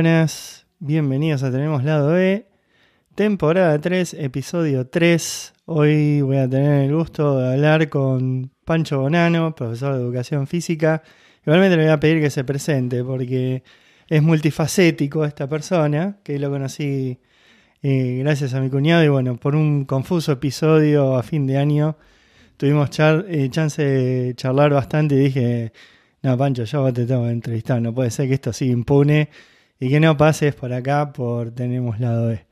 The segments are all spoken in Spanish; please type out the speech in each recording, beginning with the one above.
Buenas. Bienvenidos a Tenemos Lado E, temporada 3, episodio 3. Hoy voy a tener el gusto de hablar con Pancho Bonano, profesor de educación física. Igualmente le voy a pedir que se presente porque es multifacético esta persona, que lo conocí eh, gracias a mi cuñado y bueno, por un confuso episodio a fin de año tuvimos eh, chance de charlar bastante y dije, no, Pancho, yo te tengo que entrevistar, no puede ser que esto siga impune y que no pases por acá por Tenemos Lado B.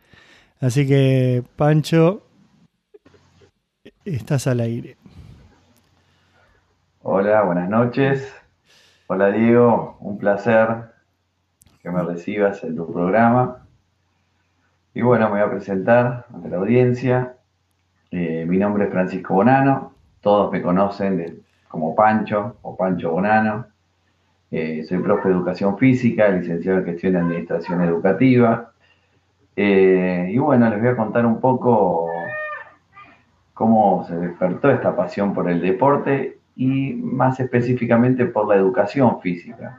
Así que, Pancho, estás al aire. Hola, buenas noches. Hola Diego, un placer que me recibas en tu programa. Y bueno, me voy a presentar ante la audiencia. Eh, mi nombre es Francisco Bonano, todos me conocen como Pancho o Pancho Bonano. Eh, soy profe de educación física, licenciado en gestión y administración educativa. Eh, y bueno, les voy a contar un poco cómo se despertó esta pasión por el deporte y más específicamente por la educación física.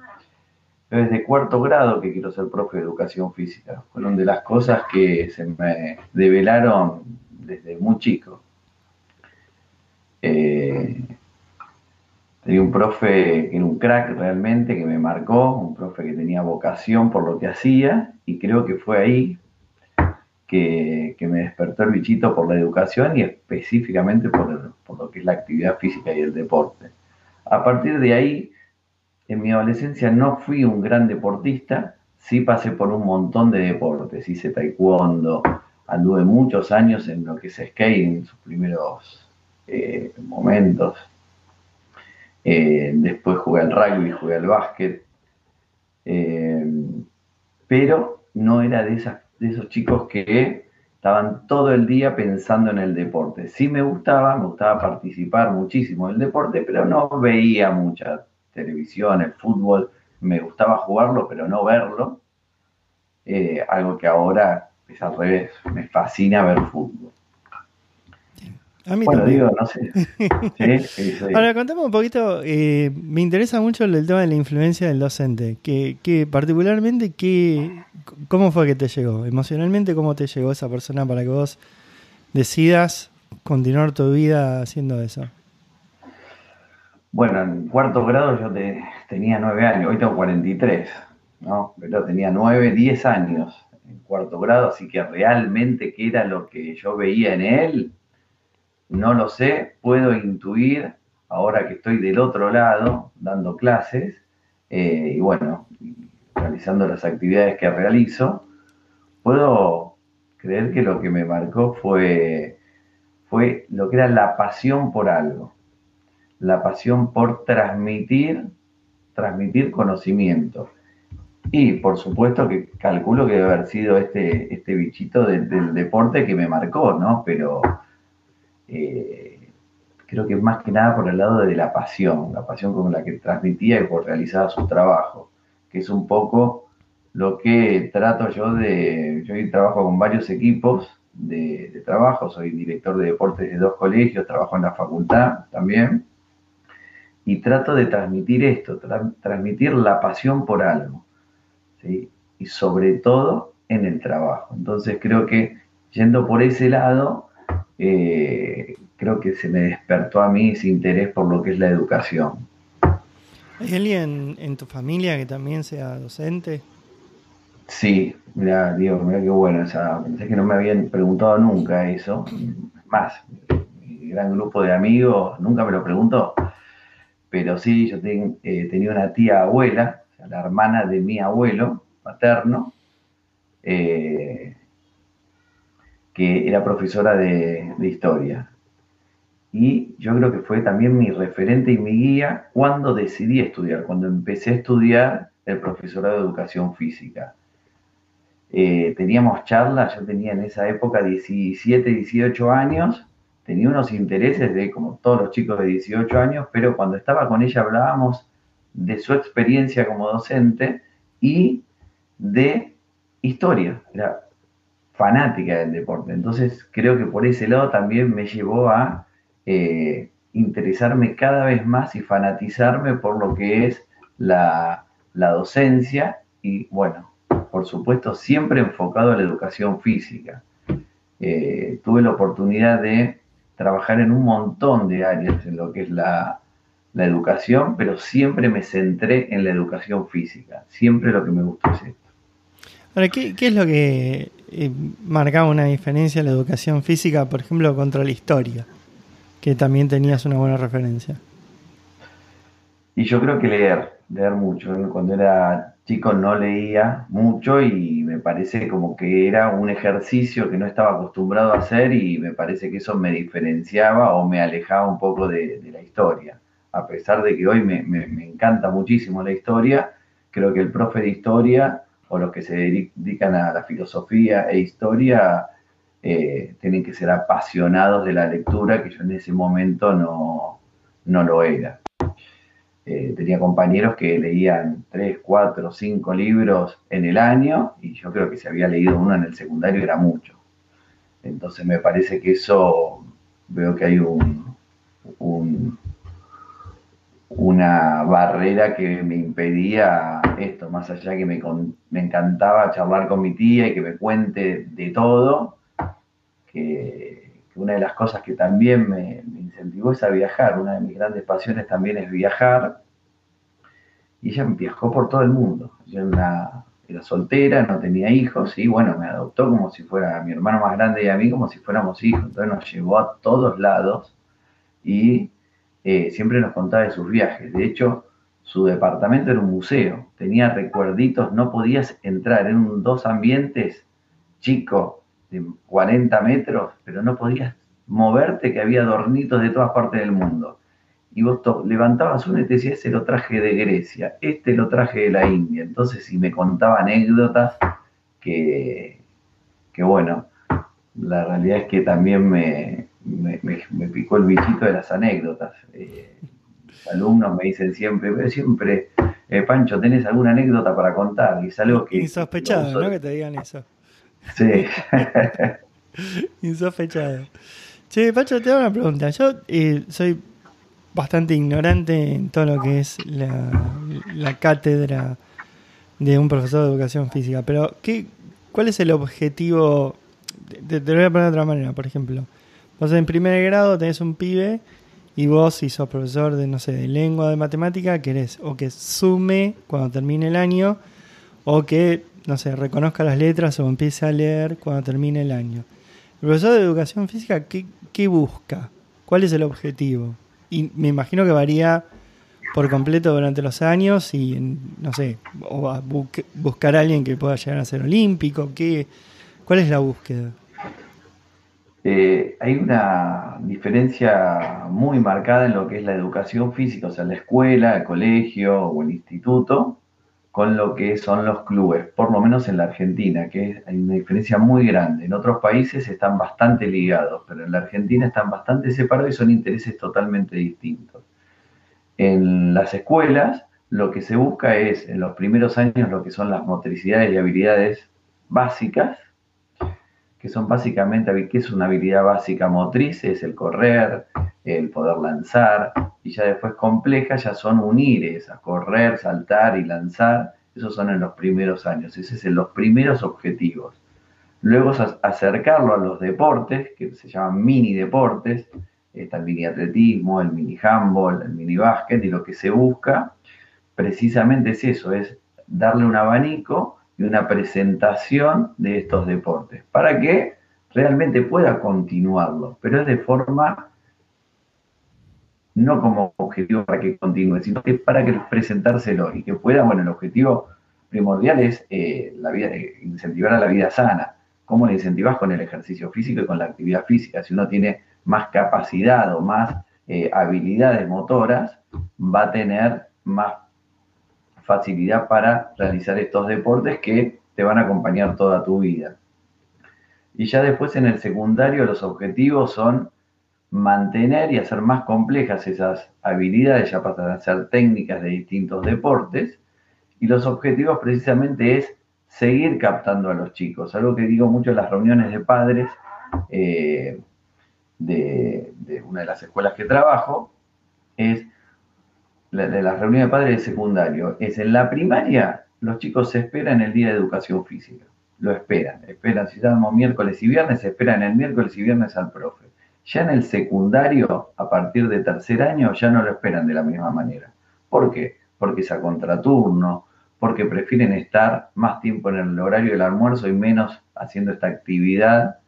Desde cuarto grado que quiero ser profe de educación física. Fueron de las cosas que se me develaron desde muy chico. Eh, tenía un profe que era un crack realmente, que me marcó, un profe que tenía vocación por lo que hacía, y creo que fue ahí que, me despertó el bichito por la educación y específicamente por, por lo que es la actividad física y el deporte. A partir de ahí, en mi adolescencia no fui un gran deportista, sí pasé por un montón de deportes, hice taekwondo, anduve muchos años en lo que es skate en sus primeros eh, momentos. Eh, después jugué al rugby, jugué al básquet. Eh, pero no era de, esas, de esos chicos que estaban todo el día pensando en el deporte. Sí me gustaba, me gustaba participar muchísimo en el deporte, pero no veía mucha televisión, el fútbol, me gustaba jugarlo, pero no verlo. algo que ahora es al revés, me fascina ver fútbol. A mí bueno, digo, no sé. Ahora, contame un poquito, eh, me interesa mucho el, tema de la influencia del docente, que, que particularmente, que, ¿cómo fue que te llegó? Emocionalmente, ¿cómo te llegó esa persona para que vos decidas continuar tu vida haciendo eso? Bueno, en cuarto grado yo tenía nueve años, hoy tengo 43, ¿no? Pero tenía nueve, diez años en cuarto grado, así que realmente qué era lo que yo veía en él, no lo sé, puedo intuir, ahora que estoy del otro lado dando clases, eh, y bueno, realizando las actividades que realizo, puedo creer que lo que me marcó fue, fue lo que era la pasión por algo, la pasión por transmitir, transmitir conocimiento. Y por supuesto que calculo que debe haber sido este, este bichito del deporte que me marcó, ¿no? Pero eh, creo que más que nada por el lado de la pasión, la pasión con la que transmitía y por realizar su trabajo, que es un poco lo que trato yo de, yo trabajo con varios equipos de, trabajo, soy director de deportes de dos colegios, trabajo en la facultad también, y trato de transmitir esto, transmitir la pasión por algo, y sobre todo en el trabajo. Entonces creo que yendo por ese lado, eh, creo que se me despertó a mí ese interés por lo que es la educación. ¿Hay alguien en tu familia que también sea docente? Sí, mira, Diego, mira qué bueno. O sea, pensé que no me habían preguntado nunca eso. Más, mi gran grupo de amigos nunca me lo preguntó. Pero sí, yo eh, tenía una tía abuela, la hermana de mi abuelo paterno, eh, que era profesora de, historia. Y yo creo que fue también mi referente y mi guía cuando decidí estudiar, cuando empecé a estudiar el profesorado de educación física. Eh, teníamos charlas, yo tenía en esa época 17, 18 años, tenía unos intereses de como todos los chicos de 18 años, pero cuando estaba con ella hablábamos de su experiencia como docente y de historia. Era fanática del deporte. Entonces creo que por ese lado también me llevó a eh, interesarme cada vez más y fanatizarme por lo que es la, docencia y bueno, por supuesto, siempre enfocado a la educación física. Eh, tuve la oportunidad de trabajar en un montón de áreas en lo que es la, educación, pero siempre me centré en la educación física. Siempre lo que me gustó es esto. Ahora, ¿qué, es lo que eh, marcaba una diferencia en la educación física, por ejemplo, contra la historia? Que también tenías una buena referencia. Y yo creo que leer, leer mucho. Cuando era chico no leía mucho y me parece como que era un ejercicio que no estaba acostumbrado a hacer y me parece que eso me diferenciaba o me alejaba un poco de, la historia. A pesar de que hoy me, encanta muchísimo la historia, creo que el profe de historia o los que se dedican a la filosofía e historia eh, tienen que ser apasionados de la lectura, que yo en ese momento no, no lo era. Eh, tenía compañeros que leían tres, cuatro, cinco libros en el año y yo creo que si había leído uno en el secundario era mucho. Entonces me parece que eso, veo que hay un, una barrera que me impedía esto, más allá que me, me encantaba charlar con mi tía y que me cuente de todo, que, una de las cosas que también me, incentivó es a viajar. Una de mis grandes pasiones también es viajar. Y ella viajó por todo el mundo. Yo era, era soltera, no tenía hijos y bueno, me adoptó como si fuera mi hermano más grande y a mí como si fuéramos hijos. Entonces nos llevó a todos lados y eh, siempre nos contaba de sus viajes. De hecho, su departamento era un museo, tenía recuerditos, no podías entrar en dos ambientes chicos de 40 metros, pero no podías moverte, que había adornitos de todas partes del mundo. Y vos levantabas uno y te decías, ese lo traje de Grecia, este lo traje de la India. Entonces, si me contaba anécdotas, que, que bueno, la realidad es que también me, me, picó el bichito de las anécdotas. Eh, alumnos me dicen siempre, pero siempre, eh, Pancho, ¿tenés alguna anécdota para contar? Y es algo que... Insospechado, ¿no? Que te digan eso. Sí. Insospechado. Che, Pacho, te hago una pregunta. Yo eh, soy bastante ignorante en todo lo que es la, cátedra de un profesor de educación física, pero ¿qué, ¿cuál es el objetivo? Te, lo voy a poner de otra manera, por ejemplo. Vos en primer grado tenés un pibe y vos, si sos profesor de, no sé, de lengua, de matemática, querés o que sume cuando termine el año o que no sé, reconozca las letras o empiece a leer cuando termine el año. El profesor de educación física, ¿qué, busca? ¿Cuál es el objetivo? Y me imagino que varía por completo durante los años y, no sé, o buscar a alguien que pueda llegar a ser olímpico. ¿qué, ¿Cuál es la búsqueda? Eh, hay una diferencia muy marcada en lo que es la educación física, o sea, la escuela, el colegio o el instituto, con lo que son los clubes, por lo menos en la Argentina, que hay una diferencia muy grande. En otros países están bastante ligados, pero en la Argentina están bastante separados y son intereses totalmente distintos. En las escuelas lo que se busca es, en los primeros años, lo que son las motricidades y habilidades básicas, que son básicamente, ¿qué es una habilidad básica motriz? Es el correr, el poder lanzar, y ya después complejas ya son unir a correr, saltar y lanzar, esos son en los primeros años, ese es en los primeros objetivos. Luego acercarlo a los deportes, que se llaman mini deportes, está el mini atletismo, el mini handball, el mini básquet, y lo que se busca precisamente es eso, es darle un abanico y una presentación de estos deportes, para que realmente pueda continuarlo, pero es de forma no como objetivo para que continúe, sino que para que presentárselo y que pueda, bueno, el objetivo primordial es eh, la vida, eh, incentivar a la vida sana. ¿Cómo le incentivas con el ejercicio físico y con la actividad física? Si uno tiene más capacidad o más eh, habilidades motoras, va a tener más facilidad para realizar estos deportes que te van a acompañar toda tu vida. Y ya después en el secundario los objetivos son mantener y hacer más complejas esas habilidades, ya para hacer técnicas de distintos deportes. Y los objetivos precisamente es seguir captando a los chicos. Algo que digo mucho en las reuniones de padres eh, de, una de las escuelas que trabajo, es de las reuniones de padres de secundario. Es en la primaria los chicos se esperan el día de educación física. Lo esperan. Esperan, si estamos miércoles y viernes, esperan el miércoles y viernes al profe. Ya en el secundario, a partir de tercer año, ya no lo esperan de la misma manera. ¿Por qué? Porque es a contraturno, porque prefieren estar más tiempo en el horario del almuerzo y menos haciendo esta actividad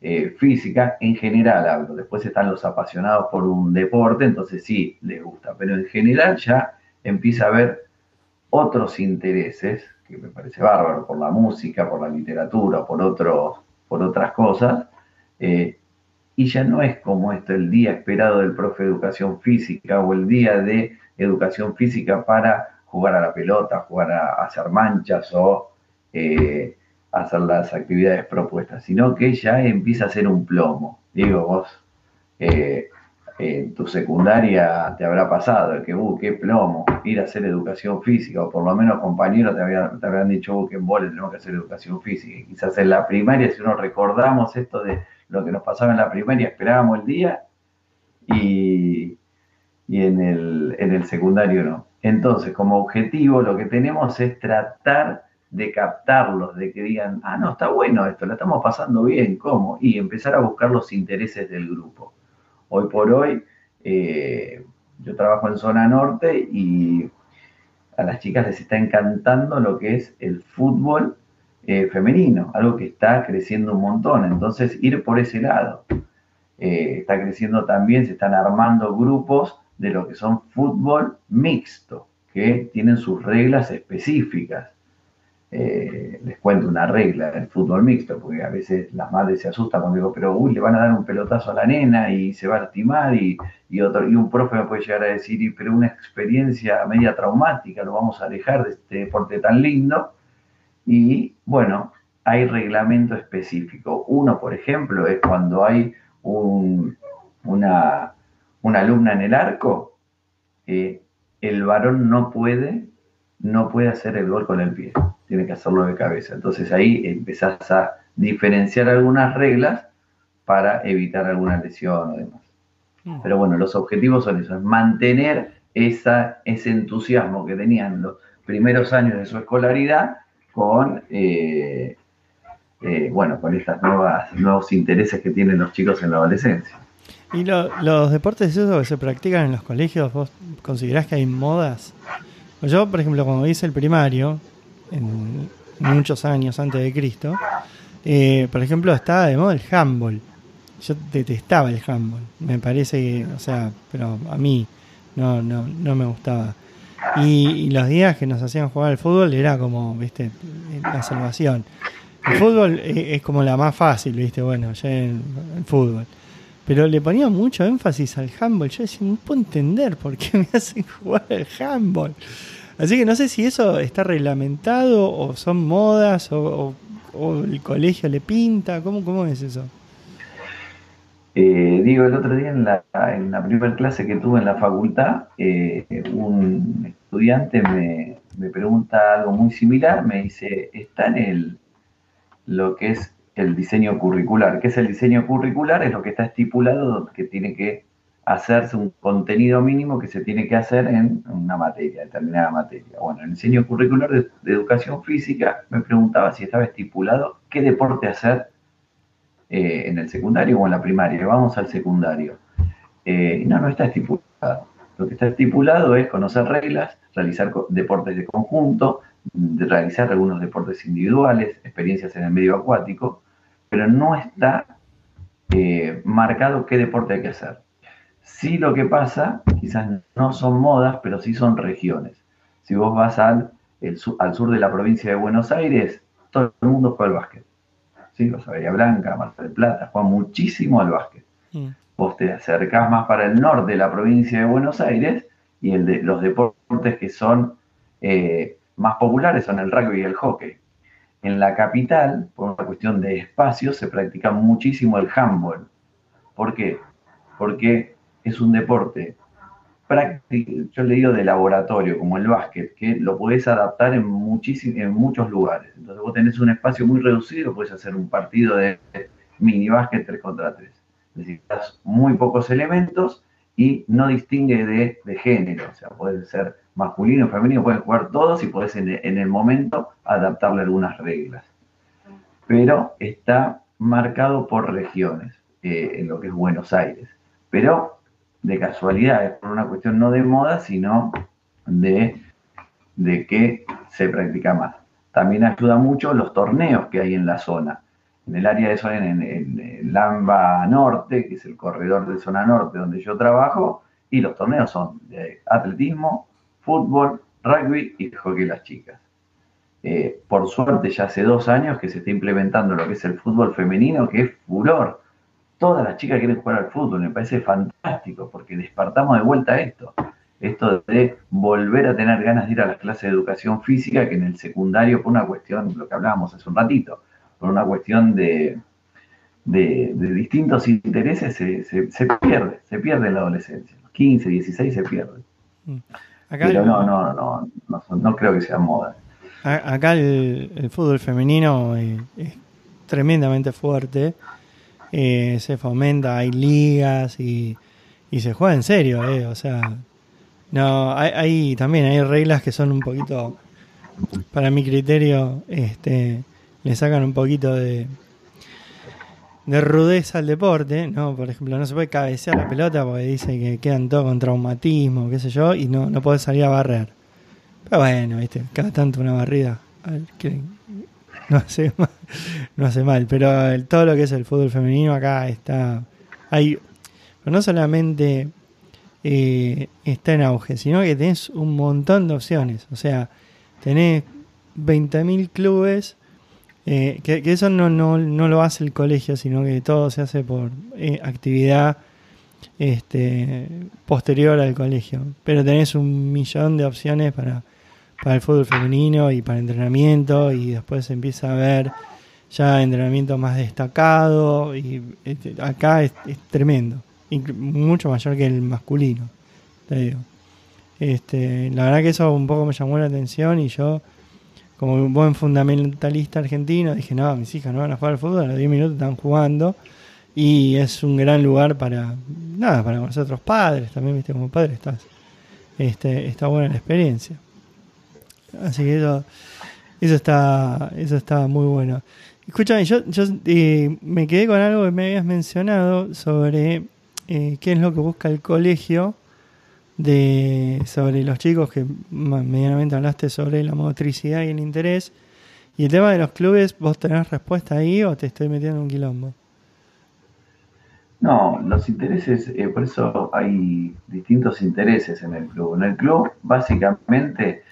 eh, física. En general hablo. Después están los apasionados por un deporte, entonces sí, les gusta. Pero en general ya empieza a haber otros intereses, que me parece bárbaro, por la música, por la literatura, por, otros, por otras cosas, eh, y ya no es como esto el día esperado del profe de educación física o el día de educación física para jugar a la pelota, jugar a, hacer manchas o eh, hacer las actividades propuestas, sino que ya empieza a ser un plomo. Digo, vos eh, en tu secundaria te habrá pasado que, uh, qué plomo, ir a hacer educación física, o por lo menos compañeros te, te habrán dicho, uh, qué vole, tenemos que hacer educación física. Y quizás en la primaria, si uno recordamos esto de lo que nos pasaba en la primaria, esperábamos el día y, en, el, en el secundario no. Entonces, como objetivo, lo que tenemos es tratar de captarlos, de que digan, ah, no, está bueno esto, la estamos pasando bien, ¿cómo? Y empezar a buscar los intereses del grupo. Hoy por hoy, eh, yo trabajo en zona norte y a las chicas les está encantando lo que es el fútbol eh, femenino, algo que está creciendo un montón. Entonces, ir por ese lado. Eh, está creciendo también, se están armando grupos de lo que son fútbol mixto, que tienen sus reglas específicas. Eh, les cuento una regla del fútbol mixto, porque a veces las madres se asustan cuando digo, pero uy, le van a dar un pelotazo a la nena y se va a lastimar y, otro, y un profe me puede llegar a decir, pero una experiencia media traumática, lo vamos a alejar de este deporte tan lindo. Y bueno, hay reglamento específico. Uno, por ejemplo, es cuando hay una, alumna en el arco, eh, el varón no puede, no puede hacer el gol con el pie, tiene que hacerlo de cabeza. Entonces ahí empezás a diferenciar algunas reglas para evitar alguna lesión o demás. Pero bueno, los objetivos son esos, mantener esa, ese entusiasmo que tenían los primeros años de su escolaridad con, eh, eh, bueno, con nuevas, nuevos intereses que tienen los chicos en la adolescencia. ¿Y los deportes esos que se practican en los colegios, vos considerás que hay modas? Yo, por ejemplo, cuando hice el primario, en muchos años antes de Cristo, eh, por ejemplo, estaba de moda el handball. Yo detestaba el handball. Me parece que, o sea, pero a mí no, no, no me gustaba. Y, los días que nos hacían jugar al fútbol era como, viste, la salvación. El fútbol es, como la más fácil, viste, bueno, ya el, fútbol. Pero le ponía mucho énfasis al handball. Yo decía, no puedo entender por qué me hacen jugar al handball. Así que no sé si eso está reglamentado o son modas o, el colegio le pinta. ¿Cómo, cómo es eso? Eh, digo, el otro día en la, en la primera clase que tuve en la facultad, eh, un estudiante me, pregunta algo muy similar, me dice, está en el, lo que es el diseño curricular. ¿Qué es el diseño curricular? Es lo que está estipulado que tiene que hacerse un contenido mínimo que se tiene que hacer en una materia, determinada materia. Bueno, el diseño curricular de educación física me preguntaba si estaba estipulado qué deporte hacer eh, en el secundario o en la primaria. Vamos al secundario. Eh, no, no está estipulado. Lo que está estipulado es conocer reglas, realizar deportes de conjunto, realizar algunos deportes individuales, experiencias en el medio acuático, pero no está eh, marcado qué deporte hay que hacer. Sí lo que pasa, quizás no son modas, pero sí son regiones. Si vos vas al, al sur de la provincia de Buenos Aires, todo el mundo juega al básquet. ¿sí? Los Bahía Blanca, Mar del Plata, juegan muchísimo al básquet. Mm. Vos te acercás más para el norte de la provincia de Buenos Aires y el de, los deportes que son eh, más populares son el rugby y el hockey. En la capital, por una cuestión de espacio, se practica muchísimo el handball. ¿Por qué? Porque es un deporte práctico, yo le digo de laboratorio, como el básquet, que lo podés adaptar en, en muchos lugares. Entonces vos tenés un espacio muy reducido, puedes hacer un partido de mini básquet 3 contra 3. Necesitas muy pocos elementos y no distingue de, género, o sea, puede ser masculino femenino, pueden jugar todos y puedes en, el momento adaptarle algunas reglas. Pero está marcado por regiones, eh, en lo que es Buenos Aires. Pero de casualidad, es por una cuestión no de moda, sino de, de que se practica más. También ayuda mucho los torneos que hay en la zona en el área de zona, en, el Lamba Norte, que es el corredor de zona norte donde yo trabajo, y los torneos son de atletismo, fútbol, rugby y hockey las chicas. Eh, por suerte ya hace dos años que se está implementando lo que es el fútbol femenino, que es furor. Todas las chicas quieren jugar al fútbol, me parece fantástico, porque despertamos de vuelta esto. Esto de volver a tener ganas de ir a las clases de educación física, que en el secundario, por una cuestión, lo que hablábamos hace un ratito, por una cuestión de, de, distintos intereses, se, se, pierde, se pierde la adolescencia. 15, 16 se pierde. Mm. Pero no, no, no, no, creo que sea moda. Acá el, fútbol femenino es, tremendamente fuerte. Eh, se fomenta, hay ligas y, y, se juega en serio, eh, o sea, no, hay, hay, también hay reglas que son un poquito, para mi criterio, este, le sacan un poquito de, de rudeza al deporte, ¿no? Por ejemplo, no se puede cabecear la pelota porque dice que quedan todos con traumatismo, qué sé yo, y no, no puede salir a barrer. Pero bueno, viste, cada tanto una barrida no hace mal, no hace mal, pero el, todo lo que es el fútbol femenino acá está hay pero no solamente eh, está en auge, sino que tenés un montón de opciones, o sea, tenés 20.000 clubes eh, que, eso no, no, no, lo hace el colegio, sino que todo se hace por eh, actividad este, posterior al colegio. Pero tenés un millón de opciones para, para el fútbol femenino y para entrenamiento y después empieza a ver ya entrenamiento más destacado y este, acá es, tremendo, mucho mayor que el masculino, te digo. Este, la verdad que eso un poco me llamó la atención y yo como un buen fundamentalista argentino, dije, no, mis hijas no van a jugar al fútbol, a los 10 minutos están jugando. Y es un gran lugar para, nada, para nosotros padres, también, viste, como padre estás, este, está buena la experiencia. Así que eso, eso está, eso está muy bueno. Escúchame, yo, yo me quedé con algo que me habías mencionado sobre eh, qué es lo que busca el colegio de sobre los chicos que medianamente hablaste sobre la motricidad y el interés. Y el tema de los clubes, ¿vos tenés respuesta ahí o te estoy metiendo en un quilombo? No, los intereses, eh, por eso hay distintos intereses en el club. En el club, básicamente,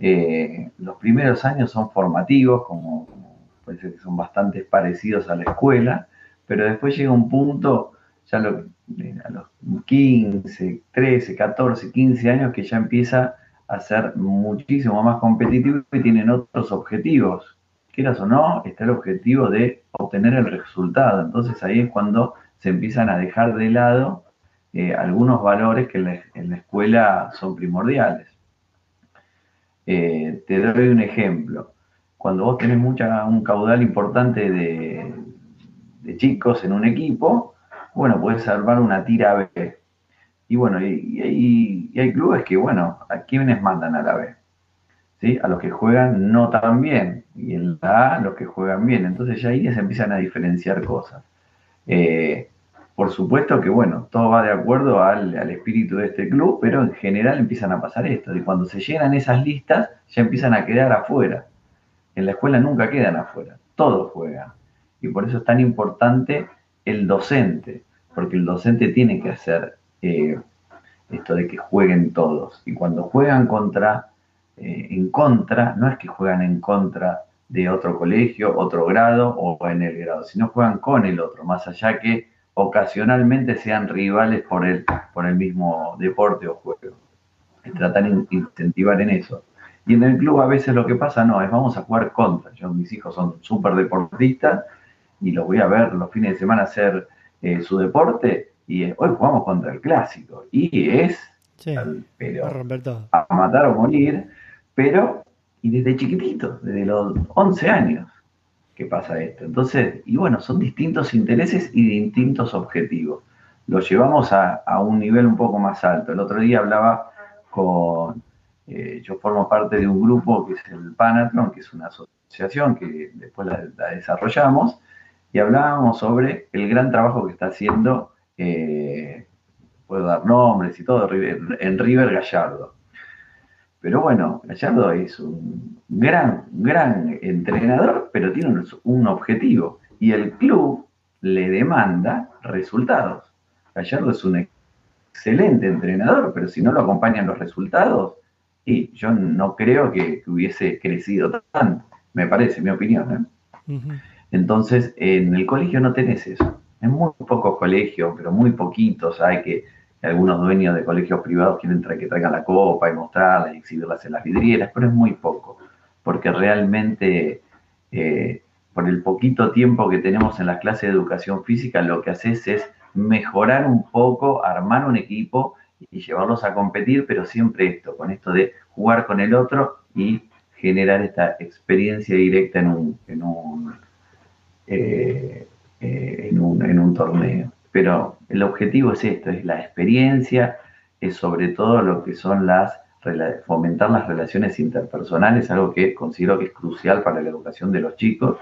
eh, los primeros años son formativos, como, como ser que son bastante parecidos a la escuela, pero después llega un punto ya a los 15, 13, 14, 15 años que ya empieza a ser muchísimo más competitivo y tienen otros objetivos. Quieras o no, está el objetivo de obtener el resultado. Entonces ahí es cuando se empiezan a dejar de lado eh, algunos valores que en la, escuela son primordiales. Eh, te doy un ejemplo. Cuando vos tenés mucha, un caudal importante de, chicos en un equipo, bueno, puedes armar una tira B. Y bueno, y, hay clubes que, bueno, ¿a quiénes mandan a la B? ¿Sí? A los que juegan no tan bien. Y en la A, los que juegan bien. Entonces ya ahí se empiezan a diferenciar cosas. Eh, por supuesto que, bueno, todo va de acuerdo al, al, espíritu de este club, pero en general empiezan a pasar esto. Y cuando se llenan esas listas, ya empiezan a quedar afuera. En la escuela nunca quedan afuera, todos juegan. Y por eso es tan importante el docente, porque el docente tiene que hacer eh, esto de que jueguen todos. Y cuando juegan contra, eh, en contra, no es que juegan en contra de otro colegio, otro grado o en el grado, sino juegan con el otro, más allá que ocasionalmente sean rivales por el, por el mismo deporte o juego. Y tratan de incentivar en eso. Y en el club a veces lo que pasa no, es vamos a jugar contra. Yo, mis hijos son súper deportistas y los voy a ver los fines de semana hacer eh, su deporte y hoy jugamos contra el clásico y es a, matar o morir, pero y desde chiquitito, desde los 11 años que pasa esto. Entonces, y bueno, son distintos intereses y distintos objetivos. lo llevamos a, un nivel un poco más alto. El otro día hablaba con, eh, yo formo parte de un grupo que es el Panatron, que es una asociación que después la, desarrollamos, y hablábamos sobre el gran trabajo que está haciendo, eh, puedo dar nombres y todo, en River Gallardo. Pero bueno, Gallardo es un gran, gran entrenador, pero tiene un objetivo. Y el club le demanda resultados. Gallardo es un excelente entrenador, pero si no lo acompañan los resultados, y yo no creo que, hubiese crecido tanto, me parece, mi opinión. ¿eh? Entonces, en el colegio no tenés eso. En muy pocos colegios, pero muy poquitos, hay que, algunos dueños de colegios privados quieren que traigan la copa y mostrarla y exhibirlas en las vidrieras, pero es muy poco, porque realmente eh, por el poquito tiempo que tenemos en las clases de educación física, lo que haces es mejorar un poco, armar un equipo y llevarlos a competir, pero siempre esto, con esto de jugar con el otro y generar esta experiencia directa en un, en un, eh, eh, en un torneo. Pero el objetivo es esto, es la experiencia, es sobre todo lo que son las fomentar las relaciones interpersonales, algo que considero que es crucial para la educación de los chicos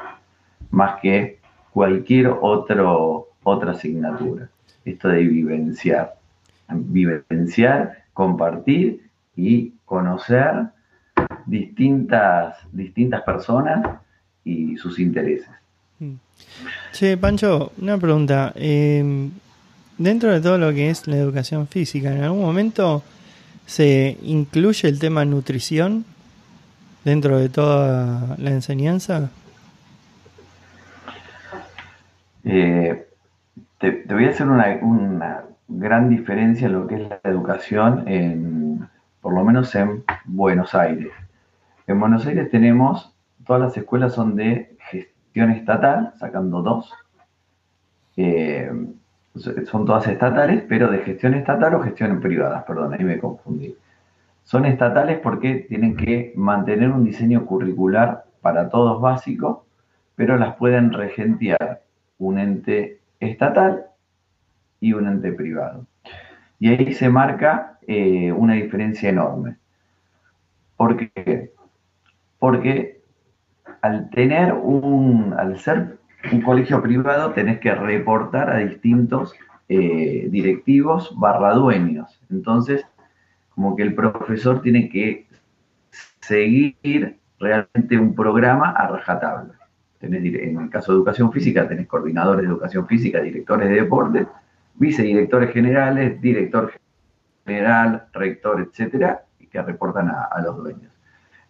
más que cualquier otro, otra asignatura. Esto de vivenciar, vivenciar, compartir y conocer distintas, distintas personas y sus intereses. Che, Pancho, una pregunta. Em, dentro de todo lo que es la educación física, ¿en algún momento se incluye el tema nutrición dentro de toda la enseñanza? Eh, te, voy a hacer una, gran diferencia en lo que es la educación, en, por lo menos en Buenos Aires. En Buenos Aires tenemos, todas las escuelas son de gestión estatal, sacando dos. Son todas estatales, pero de gestión estatal o gestión privada, perdón, ahí me confundí. Son estatales porque tienen que mantener un diseño curricular para todos básico, pero las pueden regentear un ente estatal y un ente privado. Y ahí se marca eh, una diferencia enorme. ¿Por qué? Porque al tener un, al ser un colegio privado, tenés que reportar a distintos eh, directivos barra dueños. Entonces, como que el profesor tiene que seguir realmente un programa a rajatabla en el caso de educación física, tenés coordinadores de educación física, directores de deporte, vicedirectores generales, director general, rector, etcétera, y que reportan a, los dueños.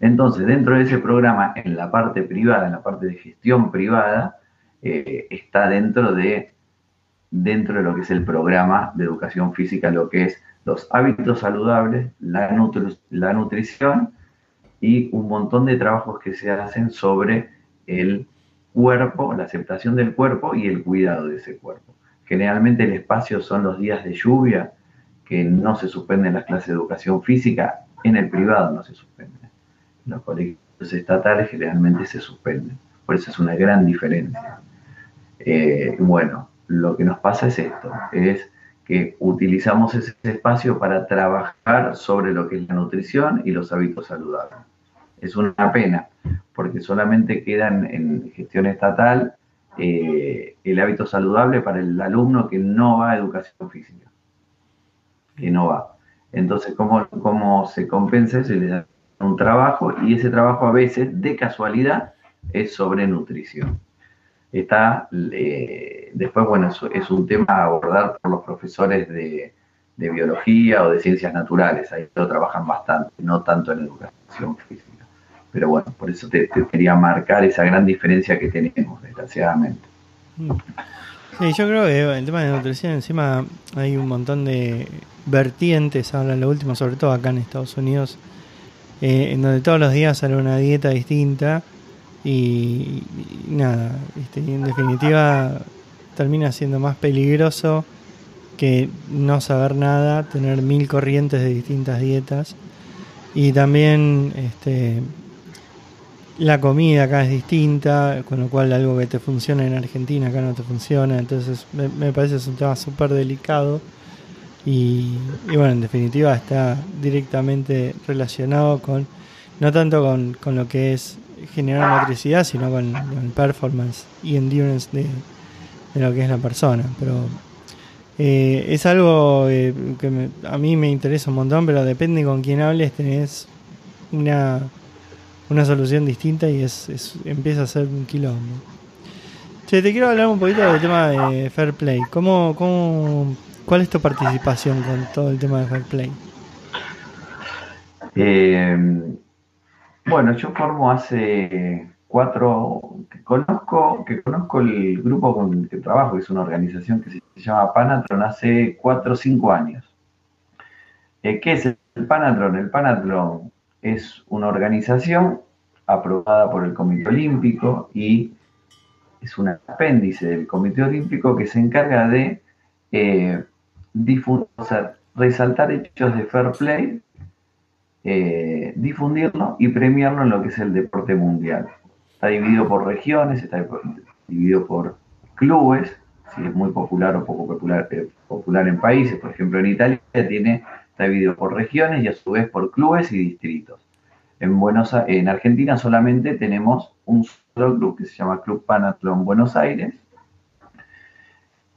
Entonces, dentro de ese programa, en la parte privada, en la parte de gestión privada, eh, está dentro de, dentro de lo que es el programa de educación física, lo que es los hábitos saludables, la, la nutrición y un montón de trabajos que se hacen sobre el cuerpo, la aceptación del cuerpo y el cuidado de ese cuerpo. Generalmente el espacio son los días de lluvia, que no se suspenden las clases de educación física, en el privado no se suspenden. Los colegios estatales generalmente se suspenden. Por eso es una gran diferencia. Eh, bueno, lo que nos pasa es esto, es que utilizamos ese espacio para trabajar sobre lo que es la nutrición y los hábitos saludables. Es una pena, porque solamente quedan en gestión estatal eh, el hábito saludable para el alumno que no va a educación física, que no va. Entonces, ¿cómo, cómo se compensa eso? da un trabajo y ese trabajo a veces, de casualidad, es sobre nutrición. Está, eh, después, bueno, es, un tema a abordar por los profesores de, de biología o de ciencias naturales, ahí lo trabajan bastante, no tanto en educación física. Pero bueno, por eso te, quería marcar esa gran diferencia que tenemos, desgraciadamente. Mm. Sí, yo creo que el tema de nutrición encima hay un montón de vertientes, ahora lo último, sobre todo acá en Estados Unidos, eh, en donde todos los días sale una dieta distinta y, nada, en definitiva termina siendo más peligroso que no saber nada, tener mil corrientes de distintas dietas. Y también este, la comida acá es distinta, con lo cual algo que te funciona en Argentina acá no te funciona, entonces me, me parece es un tema súper delicado y, bueno, en definitiva está directamente relacionado con, no tanto con, lo que es generar motricidad, sino con, el performance y endurance de, lo que es la persona. Pero eh, es algo eh, que a mí me interesa un montón, pero depende con quién hables, tenés una, una solución distinta y es, empieza a ser un quilombo. Che, te quiero hablar un poquito del tema de Fair Play. ¿Cómo, cómo ¿Cuál es tu participación con todo el tema de Fair Play? Eh, bueno, yo formo hace cuatro, que conozco, que conozco el grupo con el que trabajo, que es una organización que se llama Panatron, hace cuatro o cinco años. Eh, ¿Qué es el Panatron? El Panatron es una organización aprobada por el Comité Olímpico y es un apéndice del Comité Olímpico que se encarga de eh, resaltar hechos de fair play, eh, difundirlo y premiarlo en lo que es el deporte mundial. Está dividido por regiones, está dividido por clubes, si es muy popular o poco popular, eh, popular en países. Por ejemplo, en Italia tiene, está dividido por regiones y a su vez por clubes y distritos. En, Buenos, en Argentina solamente tenemos un solo club que se llama Club Panathlon Buenos Aires.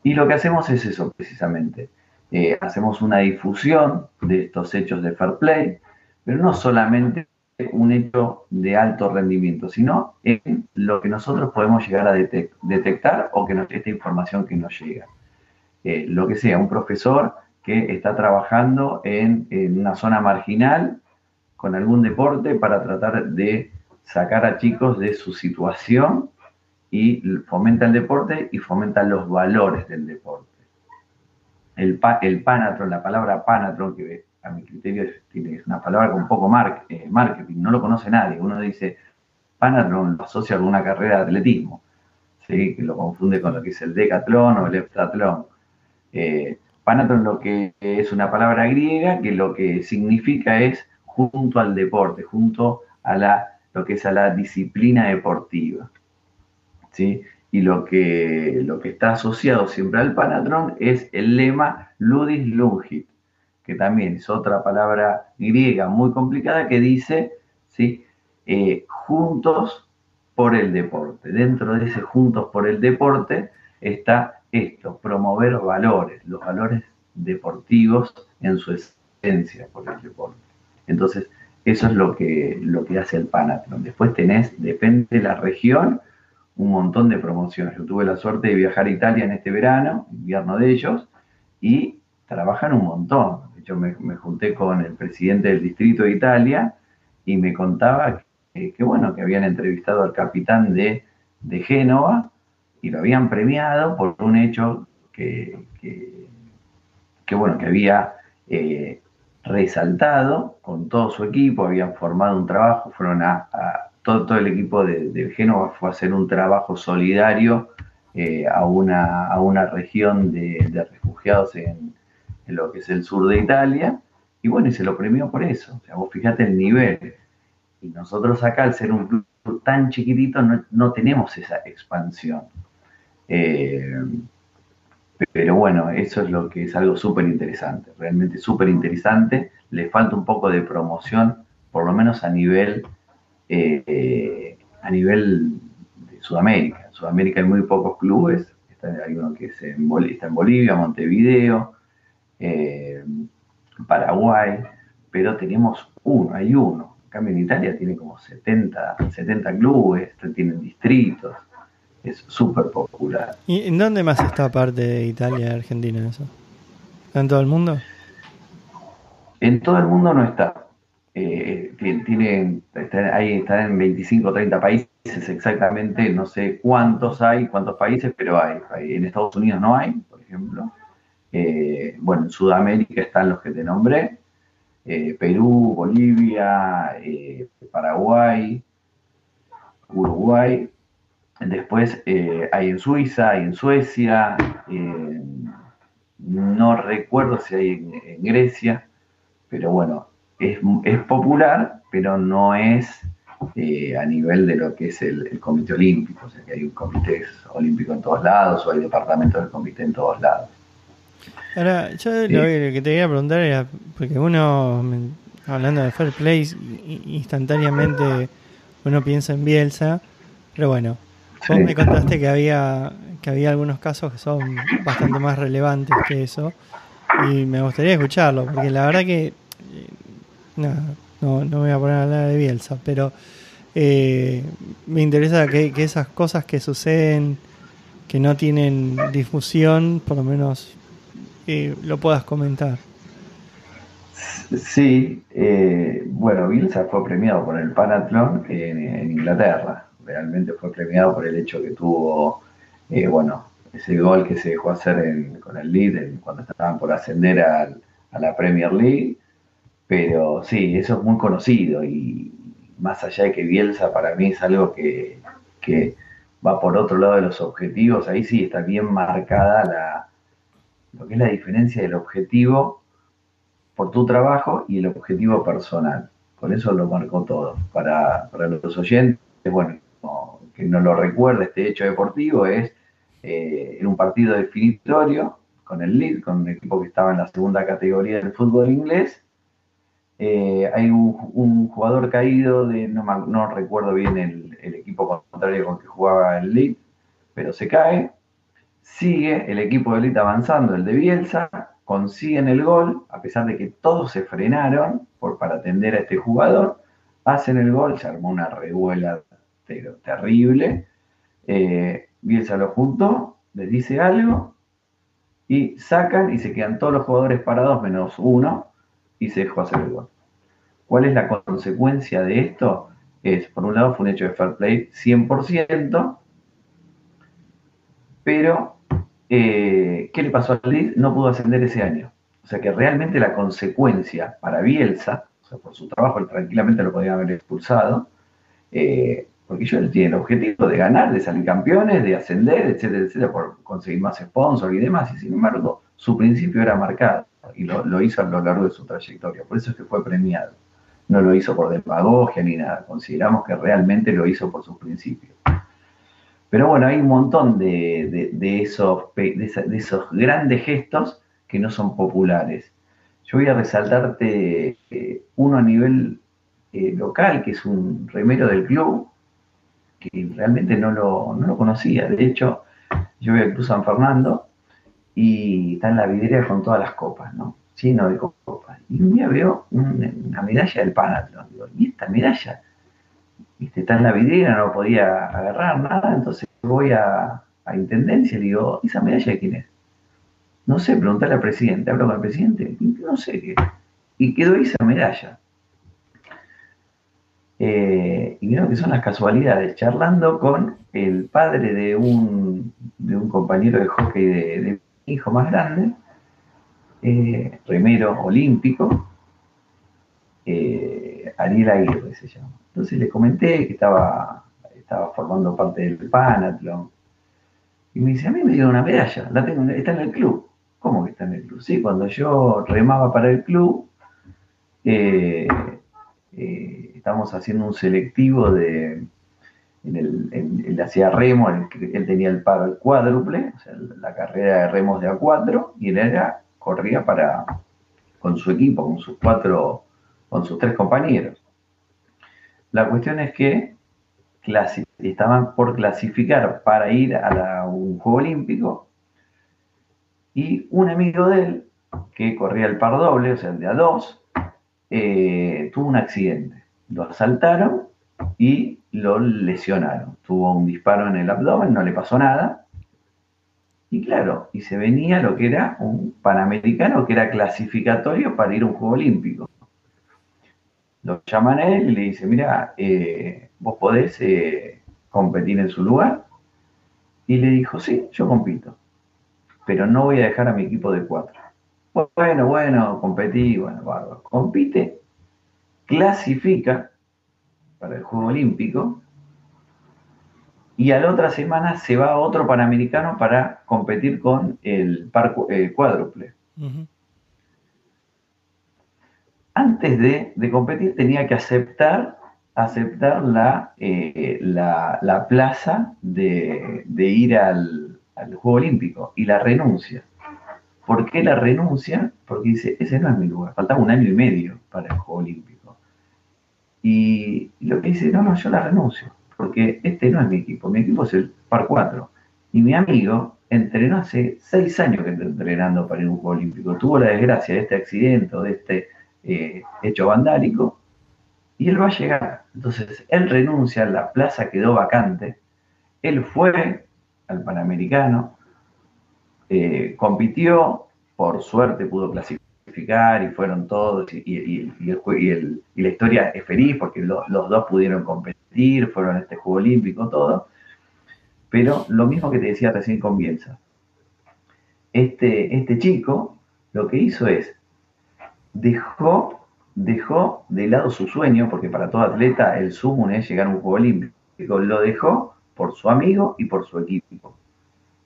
Y lo que hacemos es eso precisamente, eh, hacemos una difusión de estos hechos de fair play, pero no solamente un hecho de alto rendimiento, sino en lo que nosotros podemos llegar a detectar o que nos, esta información que nos llega. Eh, lo que sea, un profesor que está trabajando en, en, una zona marginal con algún deporte para tratar de sacar a chicos de su situación y fomenta el deporte y fomenta los valores del deporte el, el panatron, la palabra panatron, que a mi criterio es, una palabra con poco eh, marketing, no lo conoce nadie. Uno dice panatron, lo asocia a alguna carrera de atletismo, que lo confunde con lo que es el decatlón o el heptatlón. Eh, panatron lo que es una palabra griega que lo que significa es junto al deporte, junto a la, lo que es a la disciplina deportiva. ¿sí? Y lo que, lo que está asociado siempre al Panatron es el lema Ludis Lungit, que también es otra palabra griega muy complicada que dice, ¿sí? Eh, juntos por el deporte. Dentro de ese juntos por el deporte está esto, promover valores, los valores deportivos en su esencia por el deporte. Entonces, eso es lo que, lo que hace el Panatron. Después tenés, depende de la región, un montón de promociones. Yo tuve la suerte de viajar a Italia en este verano, invierno de ellos, y trabajan un montón. De hecho, me, junté con el presidente del distrito de Italia y me contaba que, bueno, que habían entrevistado al capitán de, Génova y lo habían premiado por un hecho que, que, bueno, que había eh, resaltado con todo su equipo, habían formado un trabajo, fueron a todo, el equipo de, Génova fue a hacer un trabajo solidario eh, a, una, a una región de, refugiados en, lo que es el sur de Italia, y bueno, y se lo premió por eso. O sea, vos fijate el nivel. Y nosotros acá, al ser un club tan chiquitito, no, tenemos esa expansión. Eh, pero bueno, eso es lo que es algo súper interesante, realmente súper interesante. Le falta un poco de promoción, por lo menos a nivel eh, a nivel de Sudamérica. En Sudamérica hay muy pocos clubes, hay uno que está en Bolivia, Montevideo, eh, Paraguay, pero tenemos uno, hay uno. En cambio en Italia tiene como 70, 70 clubes, tienen distritos, es súper popular. ¿Y en dónde más está aparte de Italia y Argentina eso? ¿En todo el mundo? En todo el mundo no está eh, tienen, ahí están en 25 o 30 países exactamente, no sé cuántos hay, cuántos países, pero hay. En Estados Unidos no hay, por ejemplo. Eh, bueno, en Sudamérica están los que te nombré. Eh, Perú, Bolivia, Paraguay, Uruguay. Después hay en Suiza, hay en Suecia. no recuerdo si hay en Grecia, pero bueno, es, popular, pero no es eh, a nivel de lo que es el, comité olímpico, o sea que hay un comité olímpico en todos lados o hay departamentos del comité en todos lados. Ahora, yo lo, que te quería preguntar era, porque uno, hablando de fair play, instantáneamente uno piensa en Bielsa, pero bueno, vos me contaste que había, que había algunos casos que son bastante más relevantes que eso, y me gustaría escucharlo, porque la verdad que, nada, no, no me voy a poner a hablar de Bielsa, pero eh, me interesa que, esas cosas que suceden, que no tienen difusión, por lo menos eh, lo puedas comentar. Sí, eh, bueno, Bielsa fue premiado por el Panatlón en, Inglaterra. Realmente fue premiado por el hecho que tuvo, bueno, ese gol que se dejó hacer con el Lead cuando estaban por ascender a la Premier League pero sí, eso es muy conocido y más allá de que Bielsa para mí es algo que, va por otro lado de los objetivos, ahí sí está bien marcada la, lo que es la diferencia del objetivo por tu trabajo y el objetivo personal. Por eso lo marcó todo. Para, los oyentes, bueno, que no lo recuerde este hecho deportivo, es eh, en un partido definitorio con el Leeds, con un equipo que estaba en la segunda categoría del fútbol inglés, eh, hay un, jugador caído, de, no, recuerdo bien el, equipo contrario con que jugaba el Leeds, pero se cae. Sigue el equipo de Leeds avanzando, el de Bielsa, consiguen el gol, a pesar de que todos se frenaron por, para atender a este jugador, hacen el gol, se armó una revuela terrible. Eh, Bielsa lo juntó, les dice algo y sacan y se quedan todos los jugadores parados menos uno y se dejó hacer el gol. ¿Cuál es la consecuencia de esto? Es, por un lado, fue un hecho de fair play 100%, pero eh, ¿qué le pasó al Leeds? No pudo ascender ese año. O sea que realmente la consecuencia para Bielsa, o sea, por su trabajo, él tranquilamente lo podía haber expulsado, eh, porque ellos tienen el objetivo de ganar, de salir campeones, de ascender, etcétera, etcétera, por conseguir más sponsors y demás, y sin embargo, su principio era marcado y lo, hizo a lo largo de su trayectoria. Por eso es que fue premiado. No lo hizo por demagogia ni nada. Consideramos que realmente lo hizo por sus principios. Pero bueno, hay un montón de, esos, de, esos grandes gestos que no son populares. Yo voy a resaltarte eh, uno a nivel eh, local, que es un remero del club, que realmente no lo, no lo conocía. De hecho, yo voy al Club San Fernando y está en la vidriera con todas las copas, ¿no? Lleno de copas. Y un día veo una medalla del Panatlón. Digo, ¿y esta medalla? Viste, está en la vidriera, no podía agarrar nada, entonces voy a, Intendencia y digo, ¿esa medalla de quién es? No sé, preguntarle al presidente, hablo con el presidente, no sé qué. Y quedó esa medalla. Eh, y creo que son las casualidades, charlando con el padre de un, de un compañero de hockey de hijo más grande, eh, remero olímpico, eh, Ariel Aguirre se llama. Entonces le comenté que estaba, estaba formando parte del Panatlón. Y me dice, a mí me dieron una medalla, la tengo, está en el club. ¿Cómo que está en el club? Sí, cuando yo remaba para el club, eh, estamos haciendo un selectivo de, el, él hacía remo, él, tenía el paro al cuádruple, o sea, la carrera de remos de A4, y él era, corría para, con su equipo, con sus cuatro, con sus tres compañeros. La cuestión es que estaban por clasificar para ir a un juego olímpico, y un amigo de él, que corría el par doble, o sea, el de A2, eh, tuvo un accidente. Lo asaltaron y lo lesionaron. Tuvo un disparo en el abdomen, no le pasó nada. Y claro, y se venía lo que era un panamericano que era clasificatorio para ir a un juego olímpico. Lo llaman a él y le dice, mira, eh, vos podés eh, competir en su lugar. Y le dijo, sí, yo compito, pero no voy a dejar a mi equipo de cuatro. Bueno, bueno, competí, bueno, bárbaro. Compite, clasifica para el Juego Olímpico. Y a la otra semana se va a otro Panamericano para competir con el par eh, cuádruple. Antes de, competir tenía que aceptar aceptar la, eh, la, plaza de, ir al, Juego Olímpico y la renuncia. ¿Por qué la renuncia? Porque dice, ese no es mi lugar, faltaba un año y medio para el Juego Olímpico. Y, lo que dice, no, no, yo la renuncio, porque este no es mi equipo, mi equipo es el Par 4. Y mi amigo entrenó hace seis años que está entrenando para ir a un Juego Olímpico. Tuvo la desgracia de este accidente o de este eh, hecho vandálico y él va a llegar. Entonces, él renuncia, la plaza quedó vacante, él fue al Panamericano, eh, compitió, por suerte pudo clasificar y fueron todos, y, la historia es feliz porque los dos pudieron competir, fueron a este Juego Olímpico, todo. Pero lo mismo que te decía recién con Bielsa. Este, este chico lo que hizo es, dejó dejó de lado su sueño, porque para todo atleta el sumo es llegar a un juego olímpico, lo dejó por su amigo y por su equipo.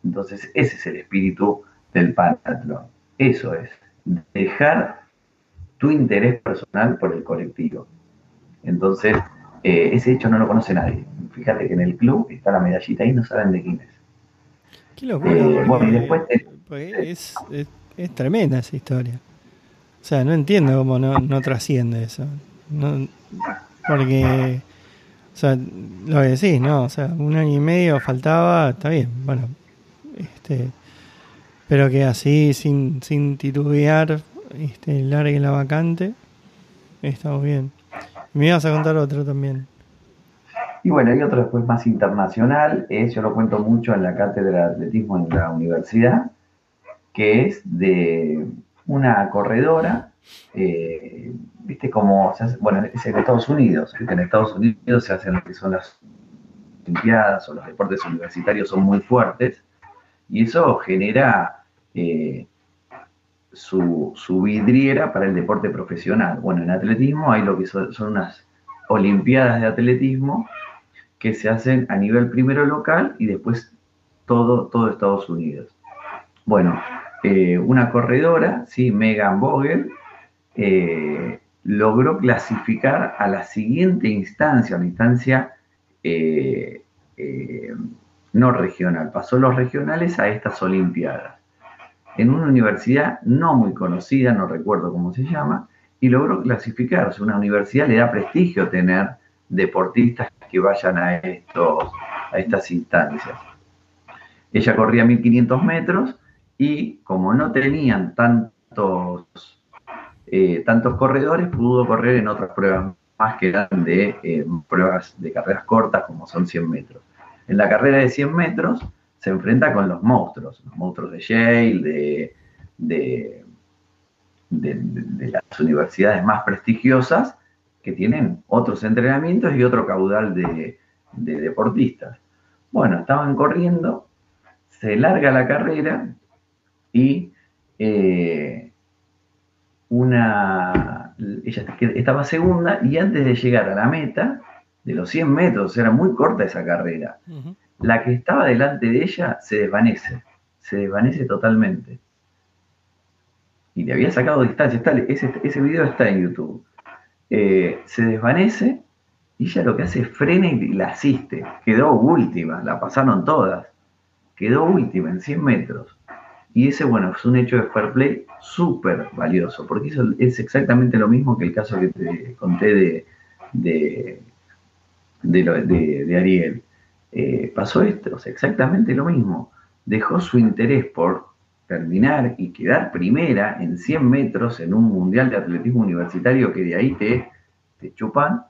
Entonces, ese es el espíritu del panatlón. Eso es, dejar tu interés personal por el colectivo. Entonces, eh, ese hecho no lo conoce nadie. Fíjate que en el club está la medallita y no saben de quién es. Qué locura. Eh, bueno, y después es, es tremenda esa historia. O sea, no entiendo cómo no, trasciende eso. porque, o sea, lo que decís, ¿no? O sea, un año y medio faltaba, está bien, bueno. este Pero que así, sin, sin titubear, este, largue la vacante, estamos bien. Me ibas a contar otro también. Y bueno, hay otro después más internacional, es, yo lo cuento mucho en la cátedra de atletismo en la universidad, que es de una corredora, eh, viste como, bueno, es en Estados Unidos, en Estados Unidos se hacen lo que son las Olimpiadas o los deportes universitarios son muy fuertes y eso genera eh, su, vidriera para el deporte profesional. Bueno, en atletismo hay lo que son, unas Olimpiadas de atletismo que se hacen a nivel primero local y después todo, todo Estados Unidos. Bueno, eh, una corredora, ¿sí? Megan Vogel, eh, logró clasificar a la siguiente instancia, la instancia no regional. Pasó los regionales a estas Olimpiadas. En una universidad no muy conocida, no recuerdo cómo se llama, y logró clasificarse. Una universidad le da prestigio tener deportistas que vayan a, estos, a estas instancias. Ella corría 1500 metros y como no tenían tantos, eh, tantos corredores, pudo correr en otras pruebas más que eran de eh, pruebas de carreras cortas como son 100 metros. En la carrera de 100 metros se enfrenta con los monstruos, los monstruos de Yale, de, las universidades más prestigiosas que tienen otros entrenamientos y otro caudal de, deportistas. Bueno, estaban corriendo, se larga la carrera y eh, una, ella estaba segunda y antes de llegar a la meta, de los 100 metros, era muy corta esa carrera, la que estaba delante de ella se desvanece, se desvanece totalmente. Y le había sacado distancia, ese, ese video está en YouTube. Eh, se desvanece y ella lo que hace es frena y la asiste. Quedó última, la pasaron todas. Quedó última en 100 metros. Y ese, bueno, es un hecho de fair play súper valioso, porque eso es exactamente lo mismo que el caso que te conté de, de, de, Ariel. Eh, pasó esto, o sea, exactamente lo mismo. Dejó su interés por terminar y quedar primera en 100 metros en un mundial de atletismo universitario que de ahí te, te chupan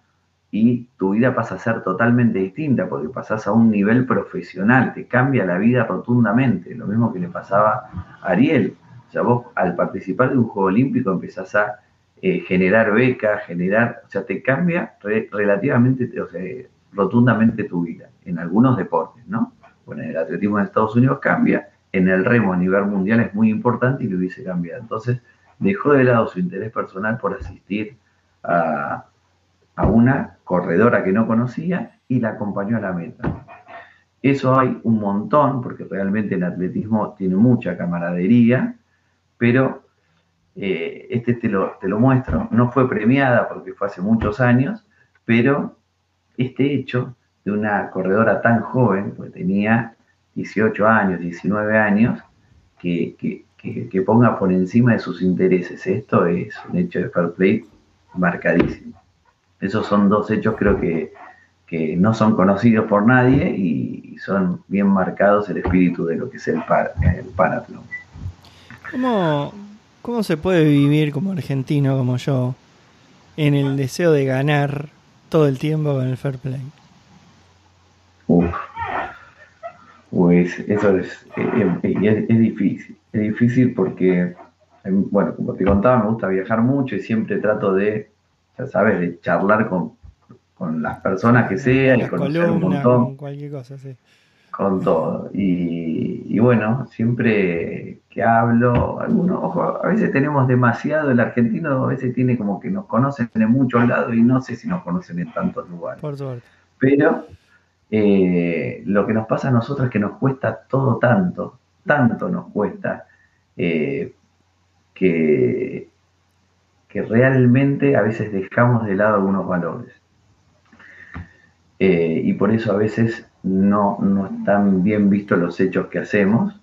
y tu vida pasa a ser totalmente distinta porque pasás a un nivel profesional, te cambia la vida rotundamente, lo mismo que le pasaba a Ariel. O sea, vos al participar de un Juego Olímpico empezás a eh, generar becas, generar, o sea, te cambia relativamente, o sea, rotundamente tu vida, en algunos deportes, ¿no? Bueno, en el atletismo en Estados Unidos cambia, en el remo a nivel mundial es muy importante y lo hubiese cambiado. Entonces, dejó de lado su interés personal por asistir a, a una corredora que no conocía y la acompañó a la meta. Eso hay un montón, porque realmente el atletismo tiene mucha camaradería, pero eh, este te lo, te lo, muestro. No fue premiada porque fue hace muchos años, pero este hecho de una corredora tan joven, pues tenía 18 años, 19 años, que, que, ponga por encima de sus intereses. Esto es un hecho de fair play marcadísimo. Esos son dos hechos creo que, no son conocidos por nadie y, son bien marcados el espíritu de lo que es el, par, el ¿Cómo, ¿Cómo se puede vivir como argentino, como yo, en el deseo de ganar todo el tiempo con el fair play? Uf. Pues eso es, es, es, difícil. Es difícil porque, em, bueno, como te contaba, me gusta viajar mucho y siempre trato de, ya sabes, de charlar con, las personas que sean y conocer un montón. Con cualquier cosa, sí. Con todo. Y, bueno, siempre que hablo, algunos, ojo, a veces tenemos demasiado, el argentino a veces tiene como que nos conocen en muchos lados y no sé si nos conocen en tantos lugares. Por suerte. Pero eh, lo que nos pasa a nosotros es que nos cuesta todo tanto, tanto nos cuesta, eh, que, que realmente a veces dejamos de lado algunos valores. Eh, y por eso a veces no, no están bien vistos los hechos que hacemos